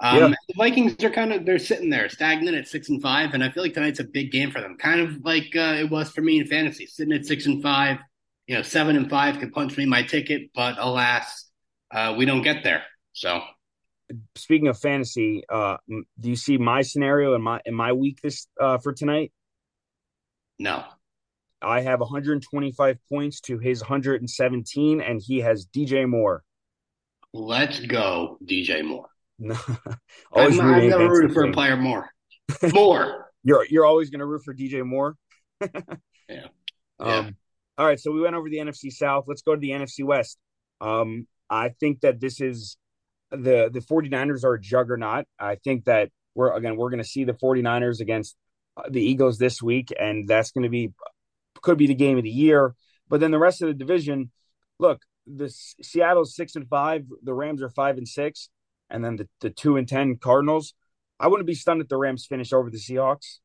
Um, yeah. The Vikings are kind of they're sitting there stagnant at six and five, and I feel like tonight's a big game for them. Kind of like uh, it was for me in fantasy, sitting at six and five. You know, seven and five could punch me my ticket, but alas, uh, we don't get there. So, speaking of fantasy, uh, do you see my scenario in my in my week this uh, for tonight? No. I have 125 points to his 117, and he has DJ Moore. Let's go, DJ Moore. always I'm, I'm gonna root for a player more. More. you're you're always gonna root for DJ Moore. yeah. Um, All right, so we went over the NFC South. Let's go to the NFC West. Um, I think that this is the the 49ers are a juggernaut. I think that we're again we're going to see the 49ers against uh, the Eagles this week, and that's going to be could be the game of the year. But then the rest of the division, look, the Seattle's six and five, the Rams are five and six, and then the, the two and ten Cardinals. I wouldn't be stunned if the Rams finish over the Seahawks.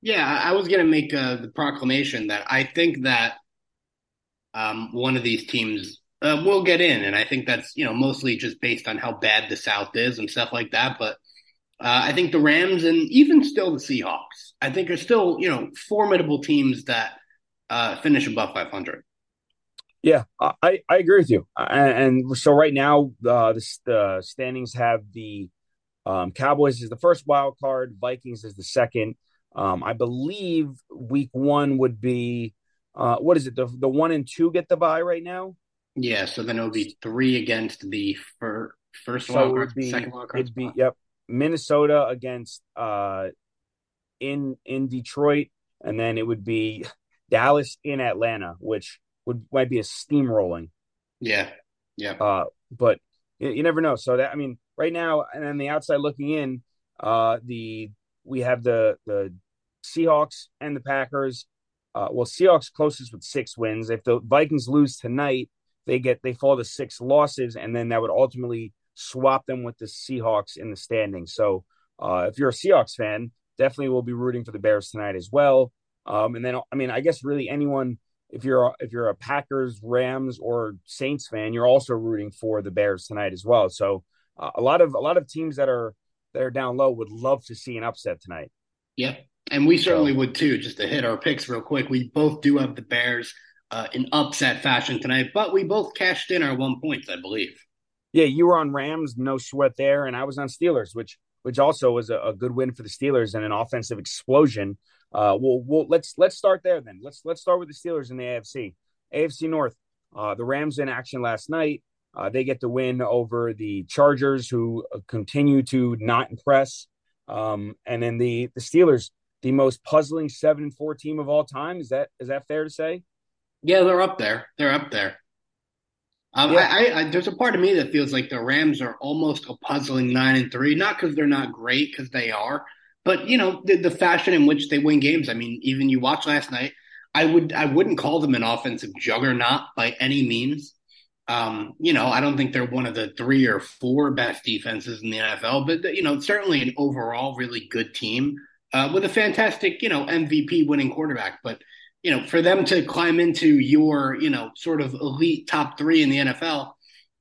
Yeah, I was going to make uh, the proclamation that I think that um, one of these teams uh, will get in, and I think that's you know mostly just based on how bad the South is and stuff like that. But uh, I think the Rams and even still the Seahawks, I think are still you know formidable teams that uh, finish above 500. Yeah, I, I agree with you. And, and so right now, uh, the, the standings have the um, Cowboys is the first wild card, Vikings is the second. Um, I believe week one would be uh, what is it? The the one and two get the bye right now. Yeah, so then it would be three against the fir- first so wild card, be, second wild card. It'd be yep, Minnesota against uh, in in Detroit, and then it would be Dallas in Atlanta, which would might be a steamrolling. Yeah, yeah. Uh, but you, you never know. So that I mean, right now, and on the outside looking in, uh, the we have the the Seahawks and the Packers. Uh, well, Seahawks closest with six wins. If the Vikings lose tonight, they get they fall to six losses, and then that would ultimately swap them with the Seahawks in the standings. So, uh, if you're a Seahawks fan, definitely will be rooting for the Bears tonight as well. Um, and then, I mean, I guess really anyone if you're a, if you're a Packers, Rams, or Saints fan, you're also rooting for the Bears tonight as well. So uh, a lot of a lot of teams that are that are down low would love to see an upset tonight. Yeah, and we certainly so, would too. Just to hit our picks real quick, we both do have the Bears uh, in upset fashion tonight, but we both cashed in our one points, I believe. Yeah, you were on Rams, no sweat there, and I was on Steelers, which which also was a, a good win for the Steelers and an offensive explosion uh, well, well, let's let's start there then. Let's let's start with the Steelers in the AFC. AFC North. Uh, the Ravens in action last night. Uh, they get the win over the Chargers, who uh, continue to not impress. Um, and then the the Steelers, the most puzzling seven and four team of all time. Is that is that fair to say? Yeah, they're up there. They're up there. Um, yeah. I, I, there's a part of me that feels like the Ravens are almost a puzzling nine and three, not because they're not great, because they are, but you know the, the fashion in which they win games. I mean, even you watched last night. I would I wouldn't call them an offensive juggernaut by any means. Um, you know, I don't think they're one of the three or four best defenses in the NFL, but you know, certainly an overall really good team uh, with a fantastic, you know, MVP winning quarterback. But you know, for them to climb into your, you know, sort of elite top three in the NFL,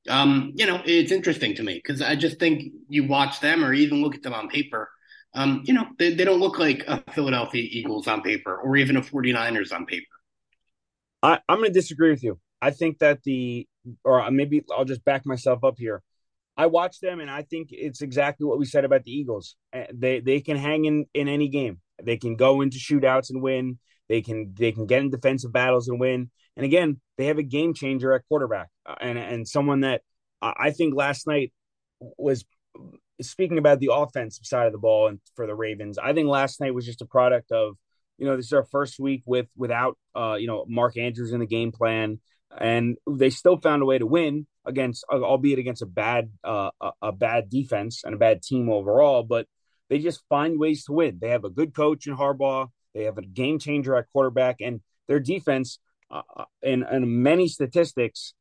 um, you know, it's interesting to me because I just think you watch them or even look at them on paper um, you know, they, they don't look like a Philadelphia Eagles on paper or even a 49ers on paper. I, I'm going to disagree with you. I think that the, or maybe I'll just back myself up here. I watch them and I think it's exactly what we said about the Eagles. Uh, they they can hang in in any game. They can go into shootouts and win. They can they can get in defensive battles and win. And again, they have a game changer at quarterback uh, and and someone that I think last night was speaking about the offensive side of the ball and for the Ravens, I think last night was just a product of, you know, this is our first week with without uh, you know, Mark Andrews in the game plan. And they still found a way to win against, albeit against a bad, uh, a, bad defense and a bad team overall. But they just find ways to win. They have a good coach in Harbaugh. They have a game changer at quarterback, and their defense, uh, uh in, in many statistics,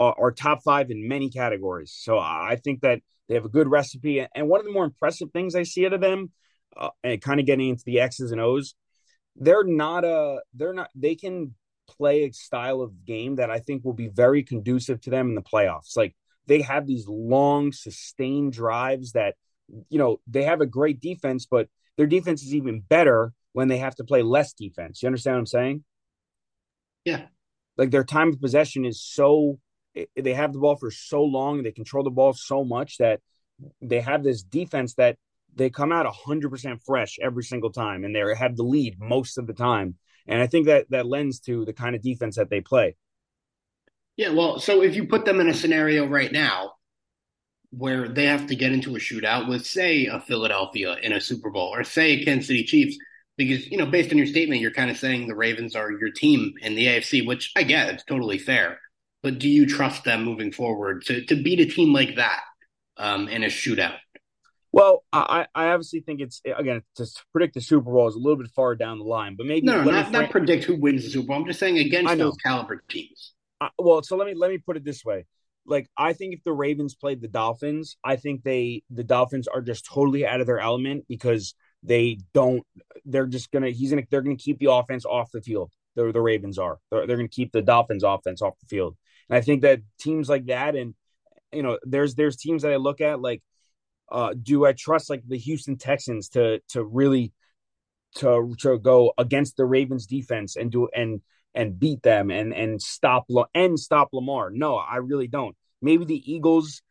are, are, top five in many categories. So I think that they have a good recipe. And one of the more impressive things I see out of them, uh, and kind of getting into the X's and O's, they're not a, they're not, they can play a style of game that I think will be very conducive to them in the playoffs. Like they have these long, sustained drives that, you know, they have a great defense, but their defense is even better when they have to play less defense. You understand what I'm saying? Yeah. Like their time of possession is so they have the ball for so long, they control the ball so much that they have this defense that they come out 100% fresh every single time and they have the lead most of the time. And I think that that lends to the kind of defense that they play. Yeah, well, so if you put them in a scenario right now where they have to get into a shootout with, say, a Philadelphia in a Super Bowl or, say, Kansas City Chiefs, because, you know, based on your statement, you're kind of saying the Ravens are your team in the AFC, which I get, it's totally fair but do you trust them moving forward to to beat a team like that um, in a shootout? Well, I, I obviously think it's again to predict the Super Bowl is a little bit far down the line, but maybe no, no not, not predict who wins the Super Bowl. I'm just saying against those caliber teams. Uh, well, so let me let me put it this way: like I think if the Ravens played the Dolphins, I think they the Dolphins are just totally out of their element because they don't. They're just gonna. He's gonna. They're gonna keep the offense off the field. The the Ravens are. They're, they're gonna keep the Dolphins offense off the field. And I think that teams like that, and you know, there's there's teams that I look at like, uh, do I trust like the Houston Texans to to really to to go against the Ravens defense and do and and beat them and and stop and stop Lamar. No, I really don't. Maybe the Eagles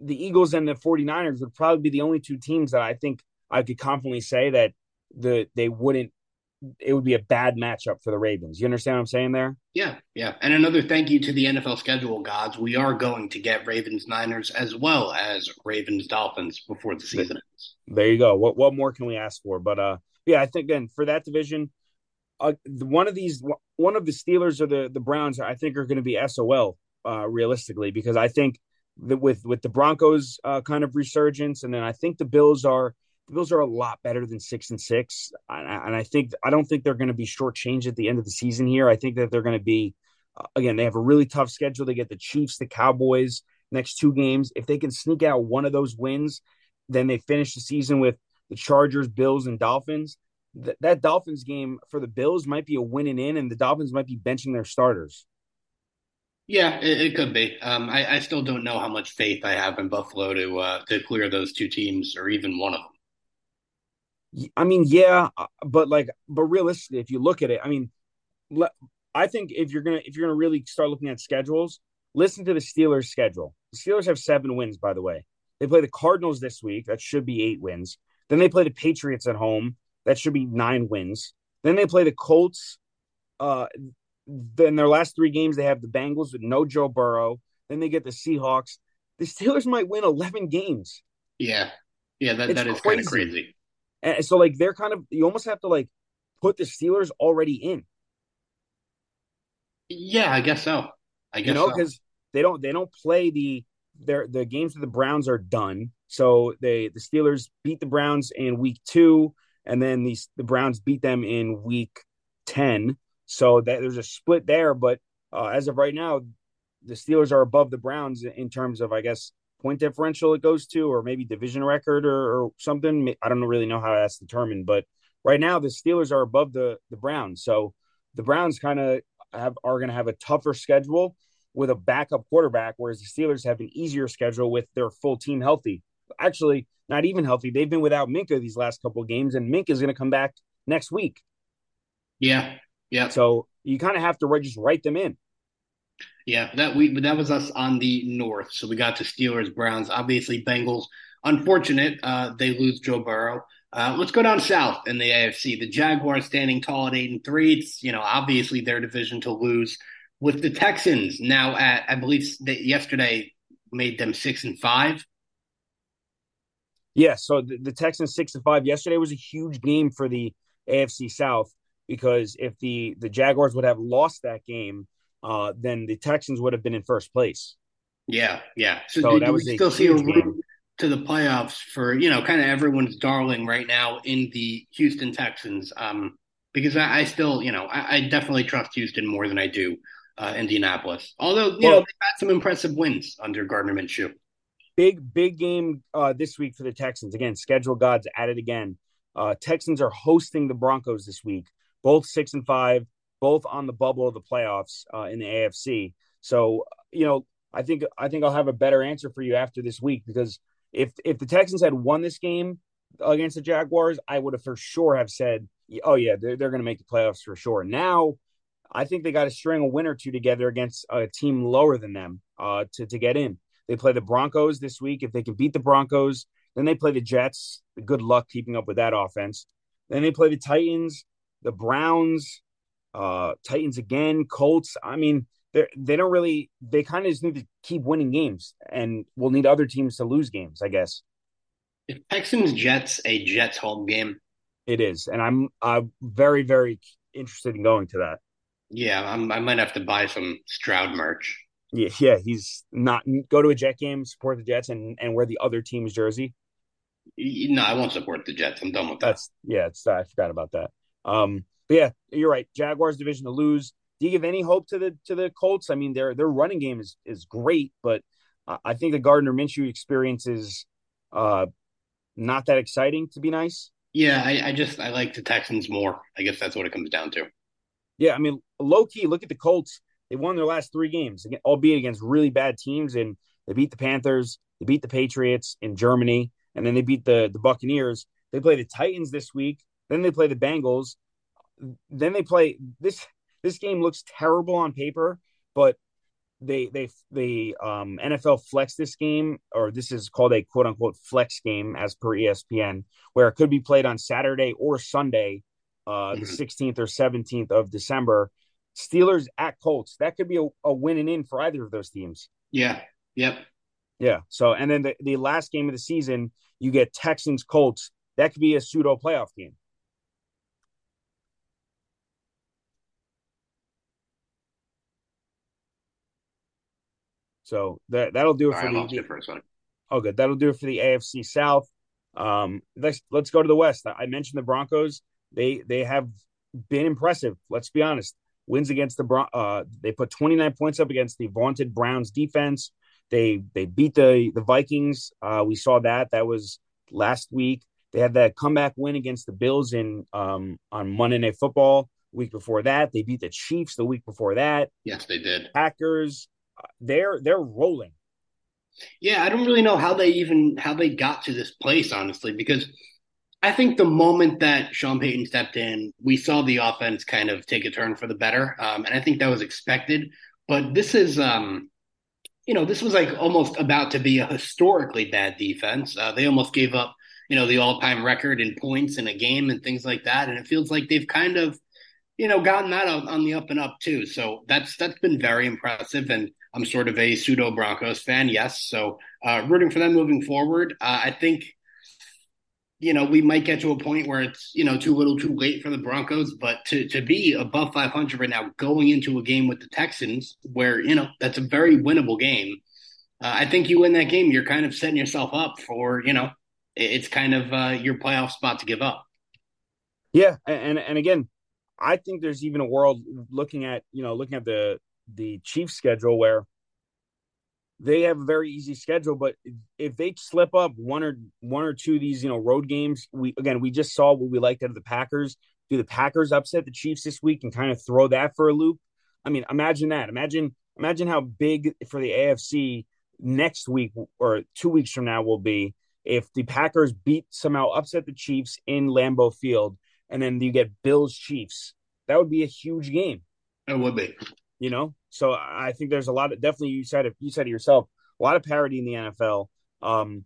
the Eagles and the 49ers would probably be the only two teams that I think I could confidently say that the they wouldn't it would be a bad matchup for the Ravens. You understand what I'm saying there? Yeah, yeah. And another thank you to the NFL schedule gods. We are going to get Ravens Niners as well as Ravens Dolphins before the season ends. There you go. What what more can we ask for? But uh yeah, I think again for that division, uh, one of these one of the Steelers or the the Browns I think are going to be SOL uh, realistically because I think that with with the Broncos uh, kind of resurgence and then I think the Bills are the Bills are a lot better than six and six and, I think I don't think they're going to be shortchanged at the end of the season here. I think that they're going to be uh, again they have a really tough schedule. They get the Chiefs, the Cowboys next two games. If they can sneak out one of those wins, then they finish the season with the Chargers, Bills, and Dolphins th- that Dolphins game for the Bills might be a winning in, and the Dolphins might be benching their starters. Yeah, it, it could be. Um, I, I, still don't know how much faith I have in Buffalo to uh, to clear those two teams or even one of them. I mean, yeah, uh, but like, but realistically, if you look at it, I mean, I think if you're gonna if you're gonna really start looking at schedules, listen to the Steelers' schedule. The Steelers have seven wins, by the way. They play the Cardinals this week. That should be eight wins. Then they play the Patriots at home. That should be nine wins. Then they play the Colts. Uh, then their last three games, they have the Bengals with no Joe Burrow. Then they get the Seahawks. The Steelers might win 11 games. Yeah. Yeah, that, that is kind of crazy. And so, like, they're kind of, you almost have to, like, put the Steelers already in. Yeah, I guess so. I guess you know because so. they don't they don't play the their the games with the Browns are done. So they the Steelers beat the Browns in week two and then these the Browns beat them in week 10. So that there's a split there, but uh, as of right now, the Steelers are above the Browns in terms of I guess point differential it goes to, or maybe division record or, or something. I don't really know how that's determined, but right now the Steelers are above the the Browns. So the Browns kind of have are going to have a tougher schedule with a backup quarterback, whereas the Steelers have an easier schedule with their full team healthy. Actually, not even healthy. They've been without Minkah these last couple of games, and Minkah is going to come back next week. Yeah, yeah. So you kind of have to just write them in. Yeah, that we that was us on the north. So we got to Steelers, Browns, obviously Bengals. Unfortunate, uh, they lose Joe Burrow. Uh, let's go down south in the AFC. The Jaguars standing tall at eight and three. It's you know obviously their division to lose. With the Texans now at I believe that yesterday made them six and five. Yeah, so the, the Texans six and five yesterday was a huge game for the AFC South because if the the Jaguars would have lost that game, uh, then the Texans would have been in first place. Yeah, yeah. So, so that was still see a route to the playoffs for you know kind of everyone's darling right now in the Houston Texans. Um, because I, I still you know I, I, definitely trust Houston more than I do uh, Indianapolis. Although you well, know they've had some impressive wins under Gardner Minshew big big game uh, this week for the Texans. Again, schedule gods at it again. Uh, Texans are hosting the Broncos this week. Both six and five, both on the bubble of the playoffs uh, in the AFC. So you know, I think I think I'll have a better answer for you after this week because if if the Texans had won this game against the Jaguars, I would have for sure have said, oh yeah, they're they're going to make the playoffs for sure. Now. I think they got to string a win or two together against a team lower than them uh, to to get in. They play the Broncos this week. If they can beat the Broncos, then they play the Jets. Good luck keeping up with that offense. Then they play the Titans, the Browns, uh, Titans again, Colts. I mean, they they don't really. They kind of just need to keep winning games, and we'll need other teams to lose games, I guess. If Texans Jets a Jets home game, it is, and I'm I'm very very interested in going to that. Yeah, I'm, I might have to buy some Stroud merch. Yeah, yeah, he's not go to a Jet game, support the Jets, and and wear the other team's jersey. No, I won't support the Jets. I'm done with that. That's yeah. It's I forgot about that. Um, but yeah, you're right. Jaguars division to lose. Do you give any hope to the to the Colts? I mean, their their running game is is great, but I think the Gardner Minshew experience is uh, not that exciting. To be nice. Yeah, I, I just I like the Texans more. I guess that's what it comes down to. Yeah, I mean, low key. Look at the Colts. They won their last three games, albeit against really bad teams, and they beat the Panthers, they beat the Patriots in Germany, and then they beat the the Buccaneers. They play the Titans this week. Then they play the Bengals. Then they play this. This game looks terrible on paper, but they they they um NFL flex this game, or this is called a quote unquote flex game as per ESPN, where it could be played on Saturday or Sunday, uh, the 16th mm-hmm. or 17th of December. Steelers at Colts. That could be a, a win and in for either of those teams. Yeah. Yep. Yeah. So, and then the, the last game of the season, you get Texans Colts. That could be a pseudo playoff game. So that that'll do it for the, the for Oh, good. That'll do it for the AFC South. Um, let's let's go to the West. I mentioned the Broncos. They they have been impressive. Let's be honest. Wins against the Bron- uh, they put 29 points up against the vaunted Browns defense. They they beat the the Vikings. Uh, we saw that. That was last week. They had that comeback win against the Bills in um, on Monday Night Football. Week before that, they beat the Chiefs. The week before that, yes, they did. Packers. They're they're rolling. Yeah, I don't really know how they even how they got to this place, honestly, because I think the moment that Sean Payton stepped in, we saw the offense kind of take a turn for the better, um, and I think that was expected. But this is um, you know, this was like almost about to be a historically bad defense. Uh, they almost gave up, you know, the all time record in points in a game and things like that. And it feels like they've kind of, you know, gotten that on, on the up and up too. So that's that's been very impressive. And I'm sort of a pseudo Broncos fan, yes. So uh, rooting for them moving forward. Uh, I think you know, we might get to a point where it's, you know, too little too late for the Broncos, but to, to be above 500 right now, going into a game with the Texans, where, you know, that's a very winnable game. Uh, I think you win that game, you're kind of setting yourself up for, you know, it's kind of uh, your playoff spot to give up. Yeah. And, and again, I think there's even a world looking at, you know, looking at the, the Chiefs schedule where they have a very easy schedule, but if they slip up one or one or two of these, you know, road games, we again we just saw what we liked out of the Packers. Do the Packers upset the Chiefs this week and kind of throw that for a loop? I mean, imagine that. Imagine imagine how big for the AFC next week or two weeks from now will be if the Packers beat somehow upset the Chiefs in Lambeau Field, and then you get Bills Chiefs. That would be a huge game. It would be. You know, so I think there's a lot of definitely you said it you said it yourself a lot of parity in the NFL. Um,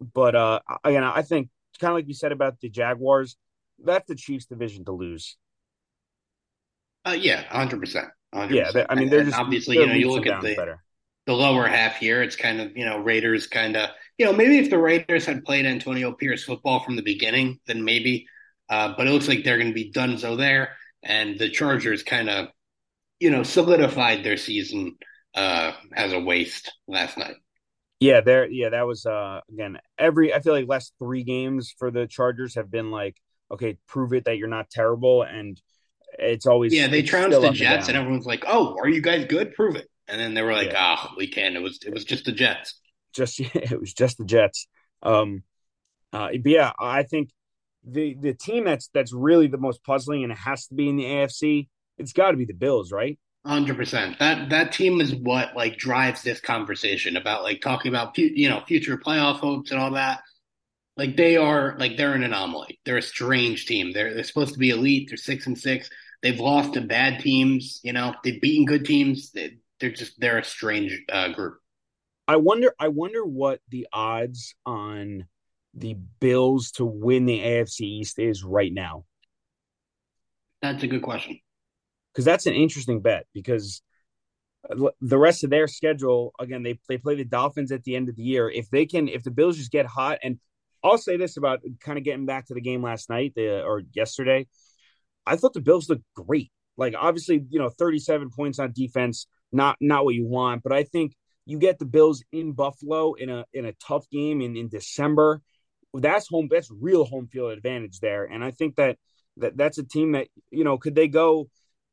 but uh, again, I think kind of like you said about the Jaguars, that's the Chiefs' division to lose. Uh, yeah, hundred percent. Yeah, I mean, they're just obviously you know you look at the better. the lower half here. It's kind of you know Raiders kind of you know maybe if the Raiders had played Antonio Pierce football from the beginning, then maybe. Uh, but it looks like they're going to be done so there, and the Chargers kind of you know, solidified their season uh, as a waste last night. Yeah, there. Yeah, that was uh, again every. I feel like last three games for the Chargers have been like, okay, prove it that you're not terrible, and it's always yeah. They trounced the Jets, and, and, everyone's like, oh, are you guys good? Prove it. And then they were like, ah, yeah. oh, we can. It was it was just the Jets. Just it was just the Jets. Um, uh, but yeah, I think the the team that's that's really the most puzzling, and it has to be in the AFC it's got to be the Bills, right? Hundred percent. That that team is what like drives this conversation about like talking about you know future playoff hopes and all that. Like they are like they're an anomaly. They're a strange team. They're they're supposed to be elite. They're six and six. They've lost to bad teams. You know they've beaten good teams. They, are just they're a strange uh, group. I wonder. I wonder what the odds on the Bills to win the AFC East is right now. That's a good question because that's an interesting bet because uh, the rest of their schedule again they they play the Dolphins at the end of the year. If they can, if the Bills just get hot, and I'll say this about kind of getting back to the game last night the, or yesterday, I thought the Bills looked great. Like obviously, you know, 37 points on defense, not not what you want, but I think you get the Bills in Buffalo in a in a tough game in in December. that's home. That's real home field advantage there, and I think that that that's a team that you know could they go.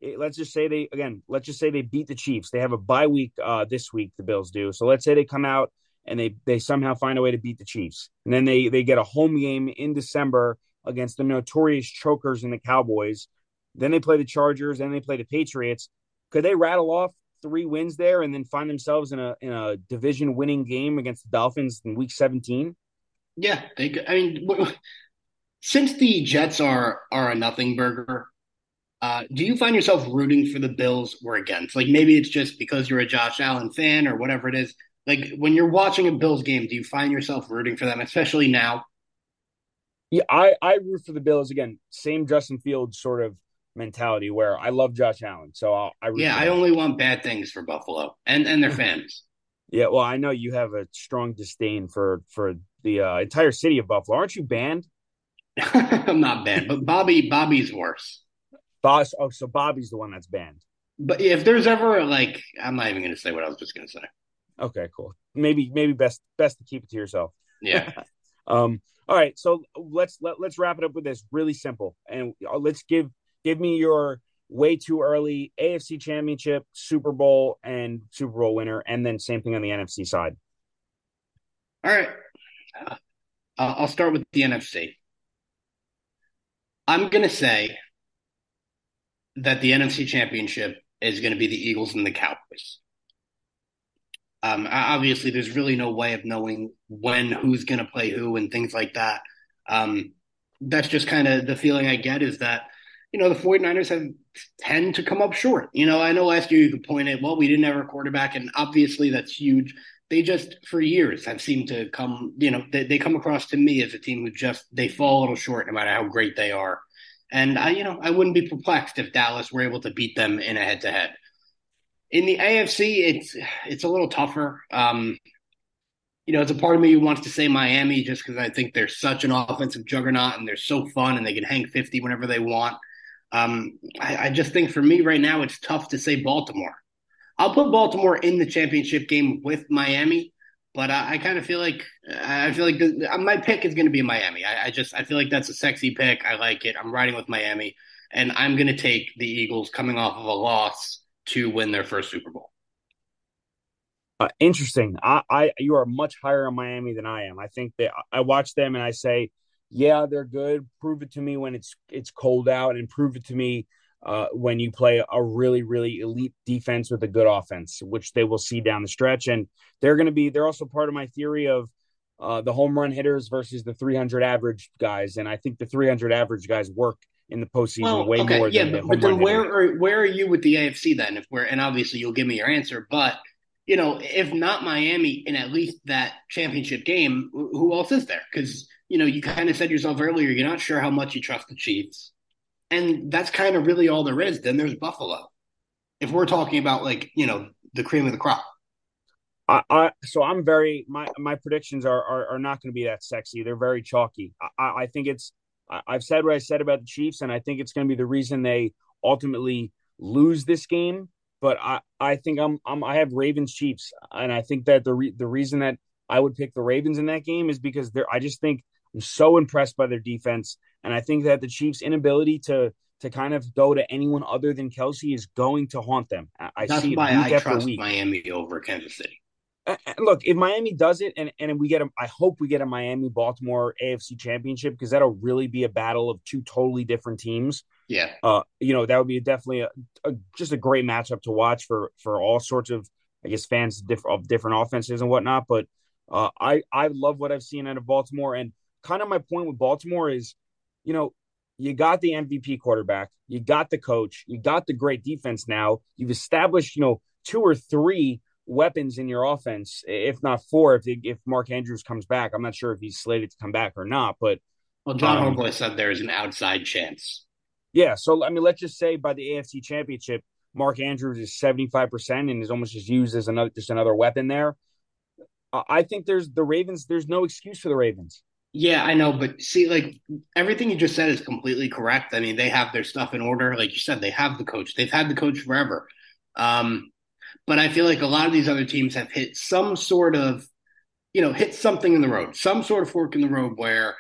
Eh, let's just say they again. Let's just say they beat the Chiefs. They have a bye week uh, this week. The Bills do. So let's say they come out and they they somehow find a way to beat the Chiefs, and then they they get a home game in December against the notorious chokers and the Cowboys. Then they play the Chargers, and they play the Patriots. Could they rattle off three wins there and then find themselves in a in a division winning game against the Dolphins in Week 17? Yeah, they. I mean, since the Jets are are a nothing burger, uh, do you find yourself rooting for the Bills or against? Like maybe it's just because you're a Josh Allen fan or whatever it is. Like when you're watching a Bills game, do you find yourself rooting for them, especially now? Yeah, I I root for the Bills again. Same Justin Fields sort of mentality where I love Josh Allen, so I'll, I yeah I only want bad things for Buffalo and and their fans. Yeah, well, I know you have a strong disdain for for the uh, entire city of Buffalo. Aren't you banned? I'm not banned, but Bobby Bobby's worse. Boss. Oh, so Bobby's the one that's banned. But if there's ever like, I'm not even going to say what I was just going to say. Okay, cool. Maybe maybe best best to keep it to yourself. Yeah. um. All right. So let's let, let's wrap it up with this. Really simple, and uh, let's give give me your way too early AFC Championship, Super Bowl, and Super Bowl winner, and then same thing on the NFC side. All right. Uh, I'll start with the NFC. I'm going to say that the NFC Championship is going to be the Eagles and the Cowboys. Um, obviously, there's really no way of knowing when who's going to play who and things like that. Um, that's just kind of the feeling I get is that, you know, the 49ers have tend to come up short. You know, I know last year you could point at, well, we didn't have a quarterback, and obviously that's huge. They just, for years, have seemed to come, you know, they, they come across to me as a team who just, they fall a little short no matter how great they are. And I, you know, I wouldn't be perplexed if Dallas were able to beat them in a head to head. In the AFC, it's it's a little tougher. Um, you know, it's a part of me who wants to say Miami just because I think they're such an offensive juggernaut and they're so fun and they can hang 50 whenever they want. Um, I, I just think for me right now, it's tough to say Baltimore. I'll put Baltimore in the championship game with Miami, but I, I kind of feel like I feel like my pick is going to be Miami. I, I, just I feel like that's a sexy pick. I like it. I'm riding with Miami, and I'm going to take the Eagles coming off of a loss to win their first Super Bowl. Uh, interesting. I, I you are much higher on Miami than I am. I think that I watch them and I say, yeah, they're good. Prove it to me when it's it's cold out, and prove it to me uh, when you play a really really elite defense with a good offense, which they will see down the stretch. And they're going to be. They're also part of my theory of uh, the home run hitters versus the 300 average guys, and I think the 300 average guys work in the postseason well, way okay, more yeah, than but, but then where are where are you with the AFC then? If we're and obviously you'll give me your answer, but you know if not Miami in at least that championship game, who else is there? Because you know you kind of said yourself earlier you're not sure how much you trust the Chiefs, and that's kind of really all there is. Then there's Buffalo. If we're talking about like you know the cream of the crop. I, I, so I'm very my my predictions are are, are not going to be that sexy. They're very chalky. I, I think it's I've said what I said about the Chiefs, and I think it's going to be the reason they ultimately lose this game. But I, I think I'm, I'm I have Ravens Chiefs, and I think that the re, the reason that I would pick the Ravens in that game is because they're I just think I'm so impressed by their defense, and I think that the Chiefs' inability to to kind of go to anyone other than Kelce is going to haunt them. I That's see why I trust week. Miami over Kansas City look, if Miami does it, and and we get a, I hope we get a Miami Baltimore AFC Championship because that'll really be a battle of two totally different teams. Yeah, uh, you know that would be definitely a, a, just a great matchup to watch for for all sorts of I guess fans of different offenses and whatnot. But uh, I I love what I've seen out of Baltimore, and kind of my point with Baltimore is, you know, you got the MVP quarterback, you got the coach, you got the great defense. Now you've established, you know, two or three weapons in your offense, if not four, if if Mark Andrews comes back. I'm not sure if he's slated to come back or not, but well, John um, said there is an outside chance. Yeah, so I mean, let's just say by the AFC Championship, Mark Andrews is 75 percent and is almost just used as another just another weapon there. I think there's the Ravens. There's no excuse for the Ravens. Yeah, I know, but see, like everything you just said is completely correct. I mean, they have their stuff in order. Like you said, they have the coach. They've had the coach forever. Um, but I feel like a lot of these other teams have hit some sort of you know, hit something in the road, some sort of fork in the road where,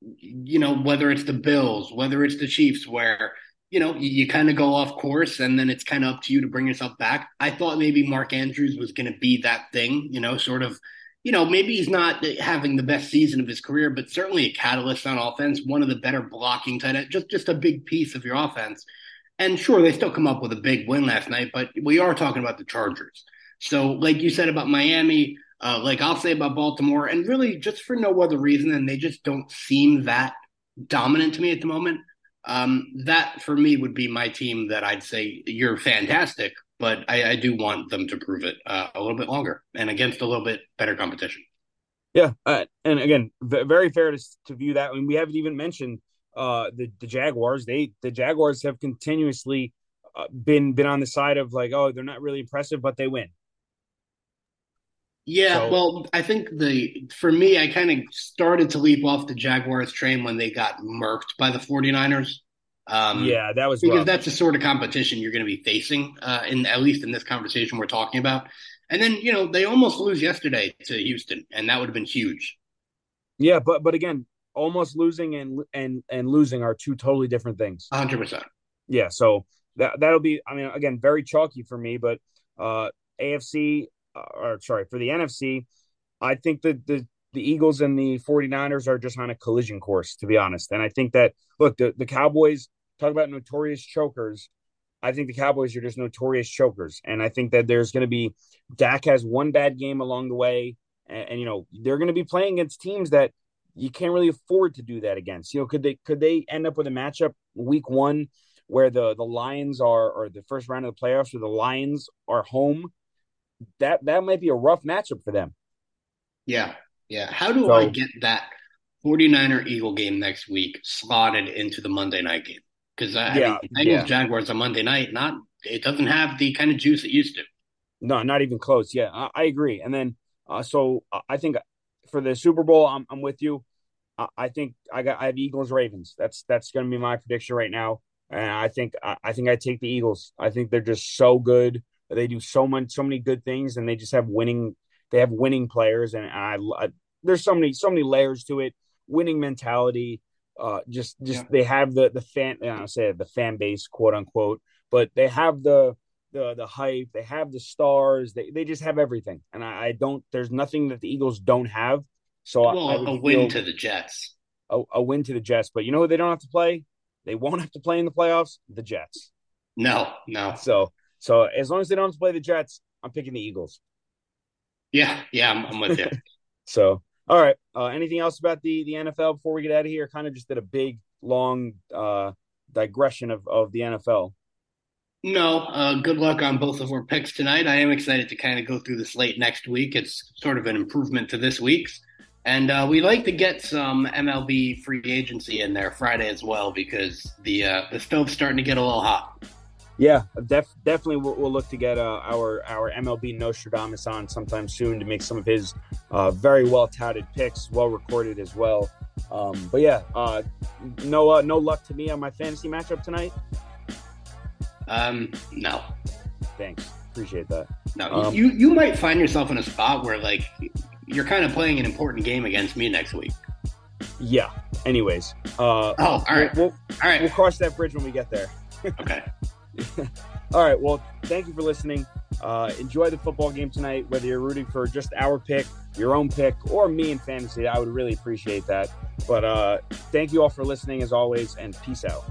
you know, whether it's the Bills, whether it's the Chiefs, where you know, you, you kind of go off course and then it's kind of up to you to bring yourself back. I thought maybe Mark Andrews was going to be that thing, you know, sort of, you know, maybe he's not having the best season of his career, but certainly a catalyst on offense, one of the better blocking tight end, just, just a big piece of your offense. And sure, they still come up with a big win last night, but we are talking about the Chargers. So, like you said about Miami, uh, like I'll say about Baltimore, and really just for no other reason, and they just don't seem that dominant to me at the moment. Um, that for me would be my team that I'd say you're fantastic, but I, I do want them to prove it uh, a little bit longer and against a little bit better competition. Yeah, uh, and again, v- very fair to, to view that. I mean, we haven't even mentioned uh, the the Jaguars. They the Jaguars have continuously uh, been been on the side of like, oh, they're not really impressive, but they win. Yeah, so, well, I think the for me, I kind of started to leap off the Jaguars train when they got murked by the 49ers. Um, yeah, that was because rough. that's the sort of competition you're going to be facing, uh, in at least in this conversation we're talking about. And then you know they almost lose yesterday to Houston, and that would have been huge. Yeah, but but again, almost losing and and and losing are two totally different things. Hundred percent. Yeah, so that that'll be. I mean, again, very chalky for me, but uh, AFC uh, or sorry, for the NFC, I think that the the Eagles and the 49ers are just on a collision course, to be honest. And I think that look, the, the Cowboys talk about notorious chokers. I think the Cowboys are just notorious chokers. And I think that there's going to be Dak has one bad game along the way. And, and, you know, they're going to be playing against teams that you can't really afford to do that against. You know, could they could they end up with a matchup week one where the the Lions are or the first round of the playoffs where the Lions are home that that might be a rough matchup for them. Yeah. Yeah. How do so, I get that 49er Eagle game next week slotted into the Monday night game? Because uh, yeah, I mean, Bengals yeah. Jaguars on Monday night, not it doesn't have the kind of juice it used to. No, not even close. Yeah, I, I agree. And then, uh, so uh, I think for the Super Bowl, I'm, I'm with you. I, I think I got I have Eagles Ravens. That's that's going to be my prediction right now. And I think I, I think I take the Eagles. I think they're just so good. They do so much, so many good things, and they just have winning. They have winning players, and I, I there's so many, so many layers to it. Winning mentality. Uh, just, just yeah. they have the the fan. I say the fan base, quote unquote, but they have the the the hype. They have the stars. They they just have everything, and I, I don't. There's nothing that the Eagles don't have. So well, I, I a win to the Jets. A, a win to the Jets, but you know who they don't have to play? They won't have to play in the playoffs. The Jets. No, no. So so as long as they don't have to play the Jets, I'm picking the Eagles. Yeah, yeah, I'm, I'm with you. so, all right. Uh, anything else about the the NFL before we get out of here? Kind of just did a big, long uh, digression of of the NFL. No, uh, good luck on both of our picks tonight. I am excited to kind of go through the slate next week. It's sort of an improvement to this week's. And uh, we like to get some MLB free agency in there Friday as well because the uh, the stove's starting to get a little hot. Yeah, def- definitely we'll, we'll, look to get uh, our our MLB Nostradamus on sometime soon to make some of his uh, very well touted picks, well recorded as well. Um, but yeah, uh, no uh, no luck to me on my fantasy matchup tonight. Um, no. Thanks, appreciate that. No, um, you you might find yourself in a spot where like you're kind of playing an important game against me next week. Yeah. Anyways. Uh, oh, all right. We'll, we'll, all right. We'll cross that bridge when we get there. okay. All right. Well, thank you for listening. Uh, enjoy the football game tonight, whether you're rooting for just our pick, your own pick, or me in fantasy. I would really appreciate that. But uh, thank you all for listening as always, and peace out.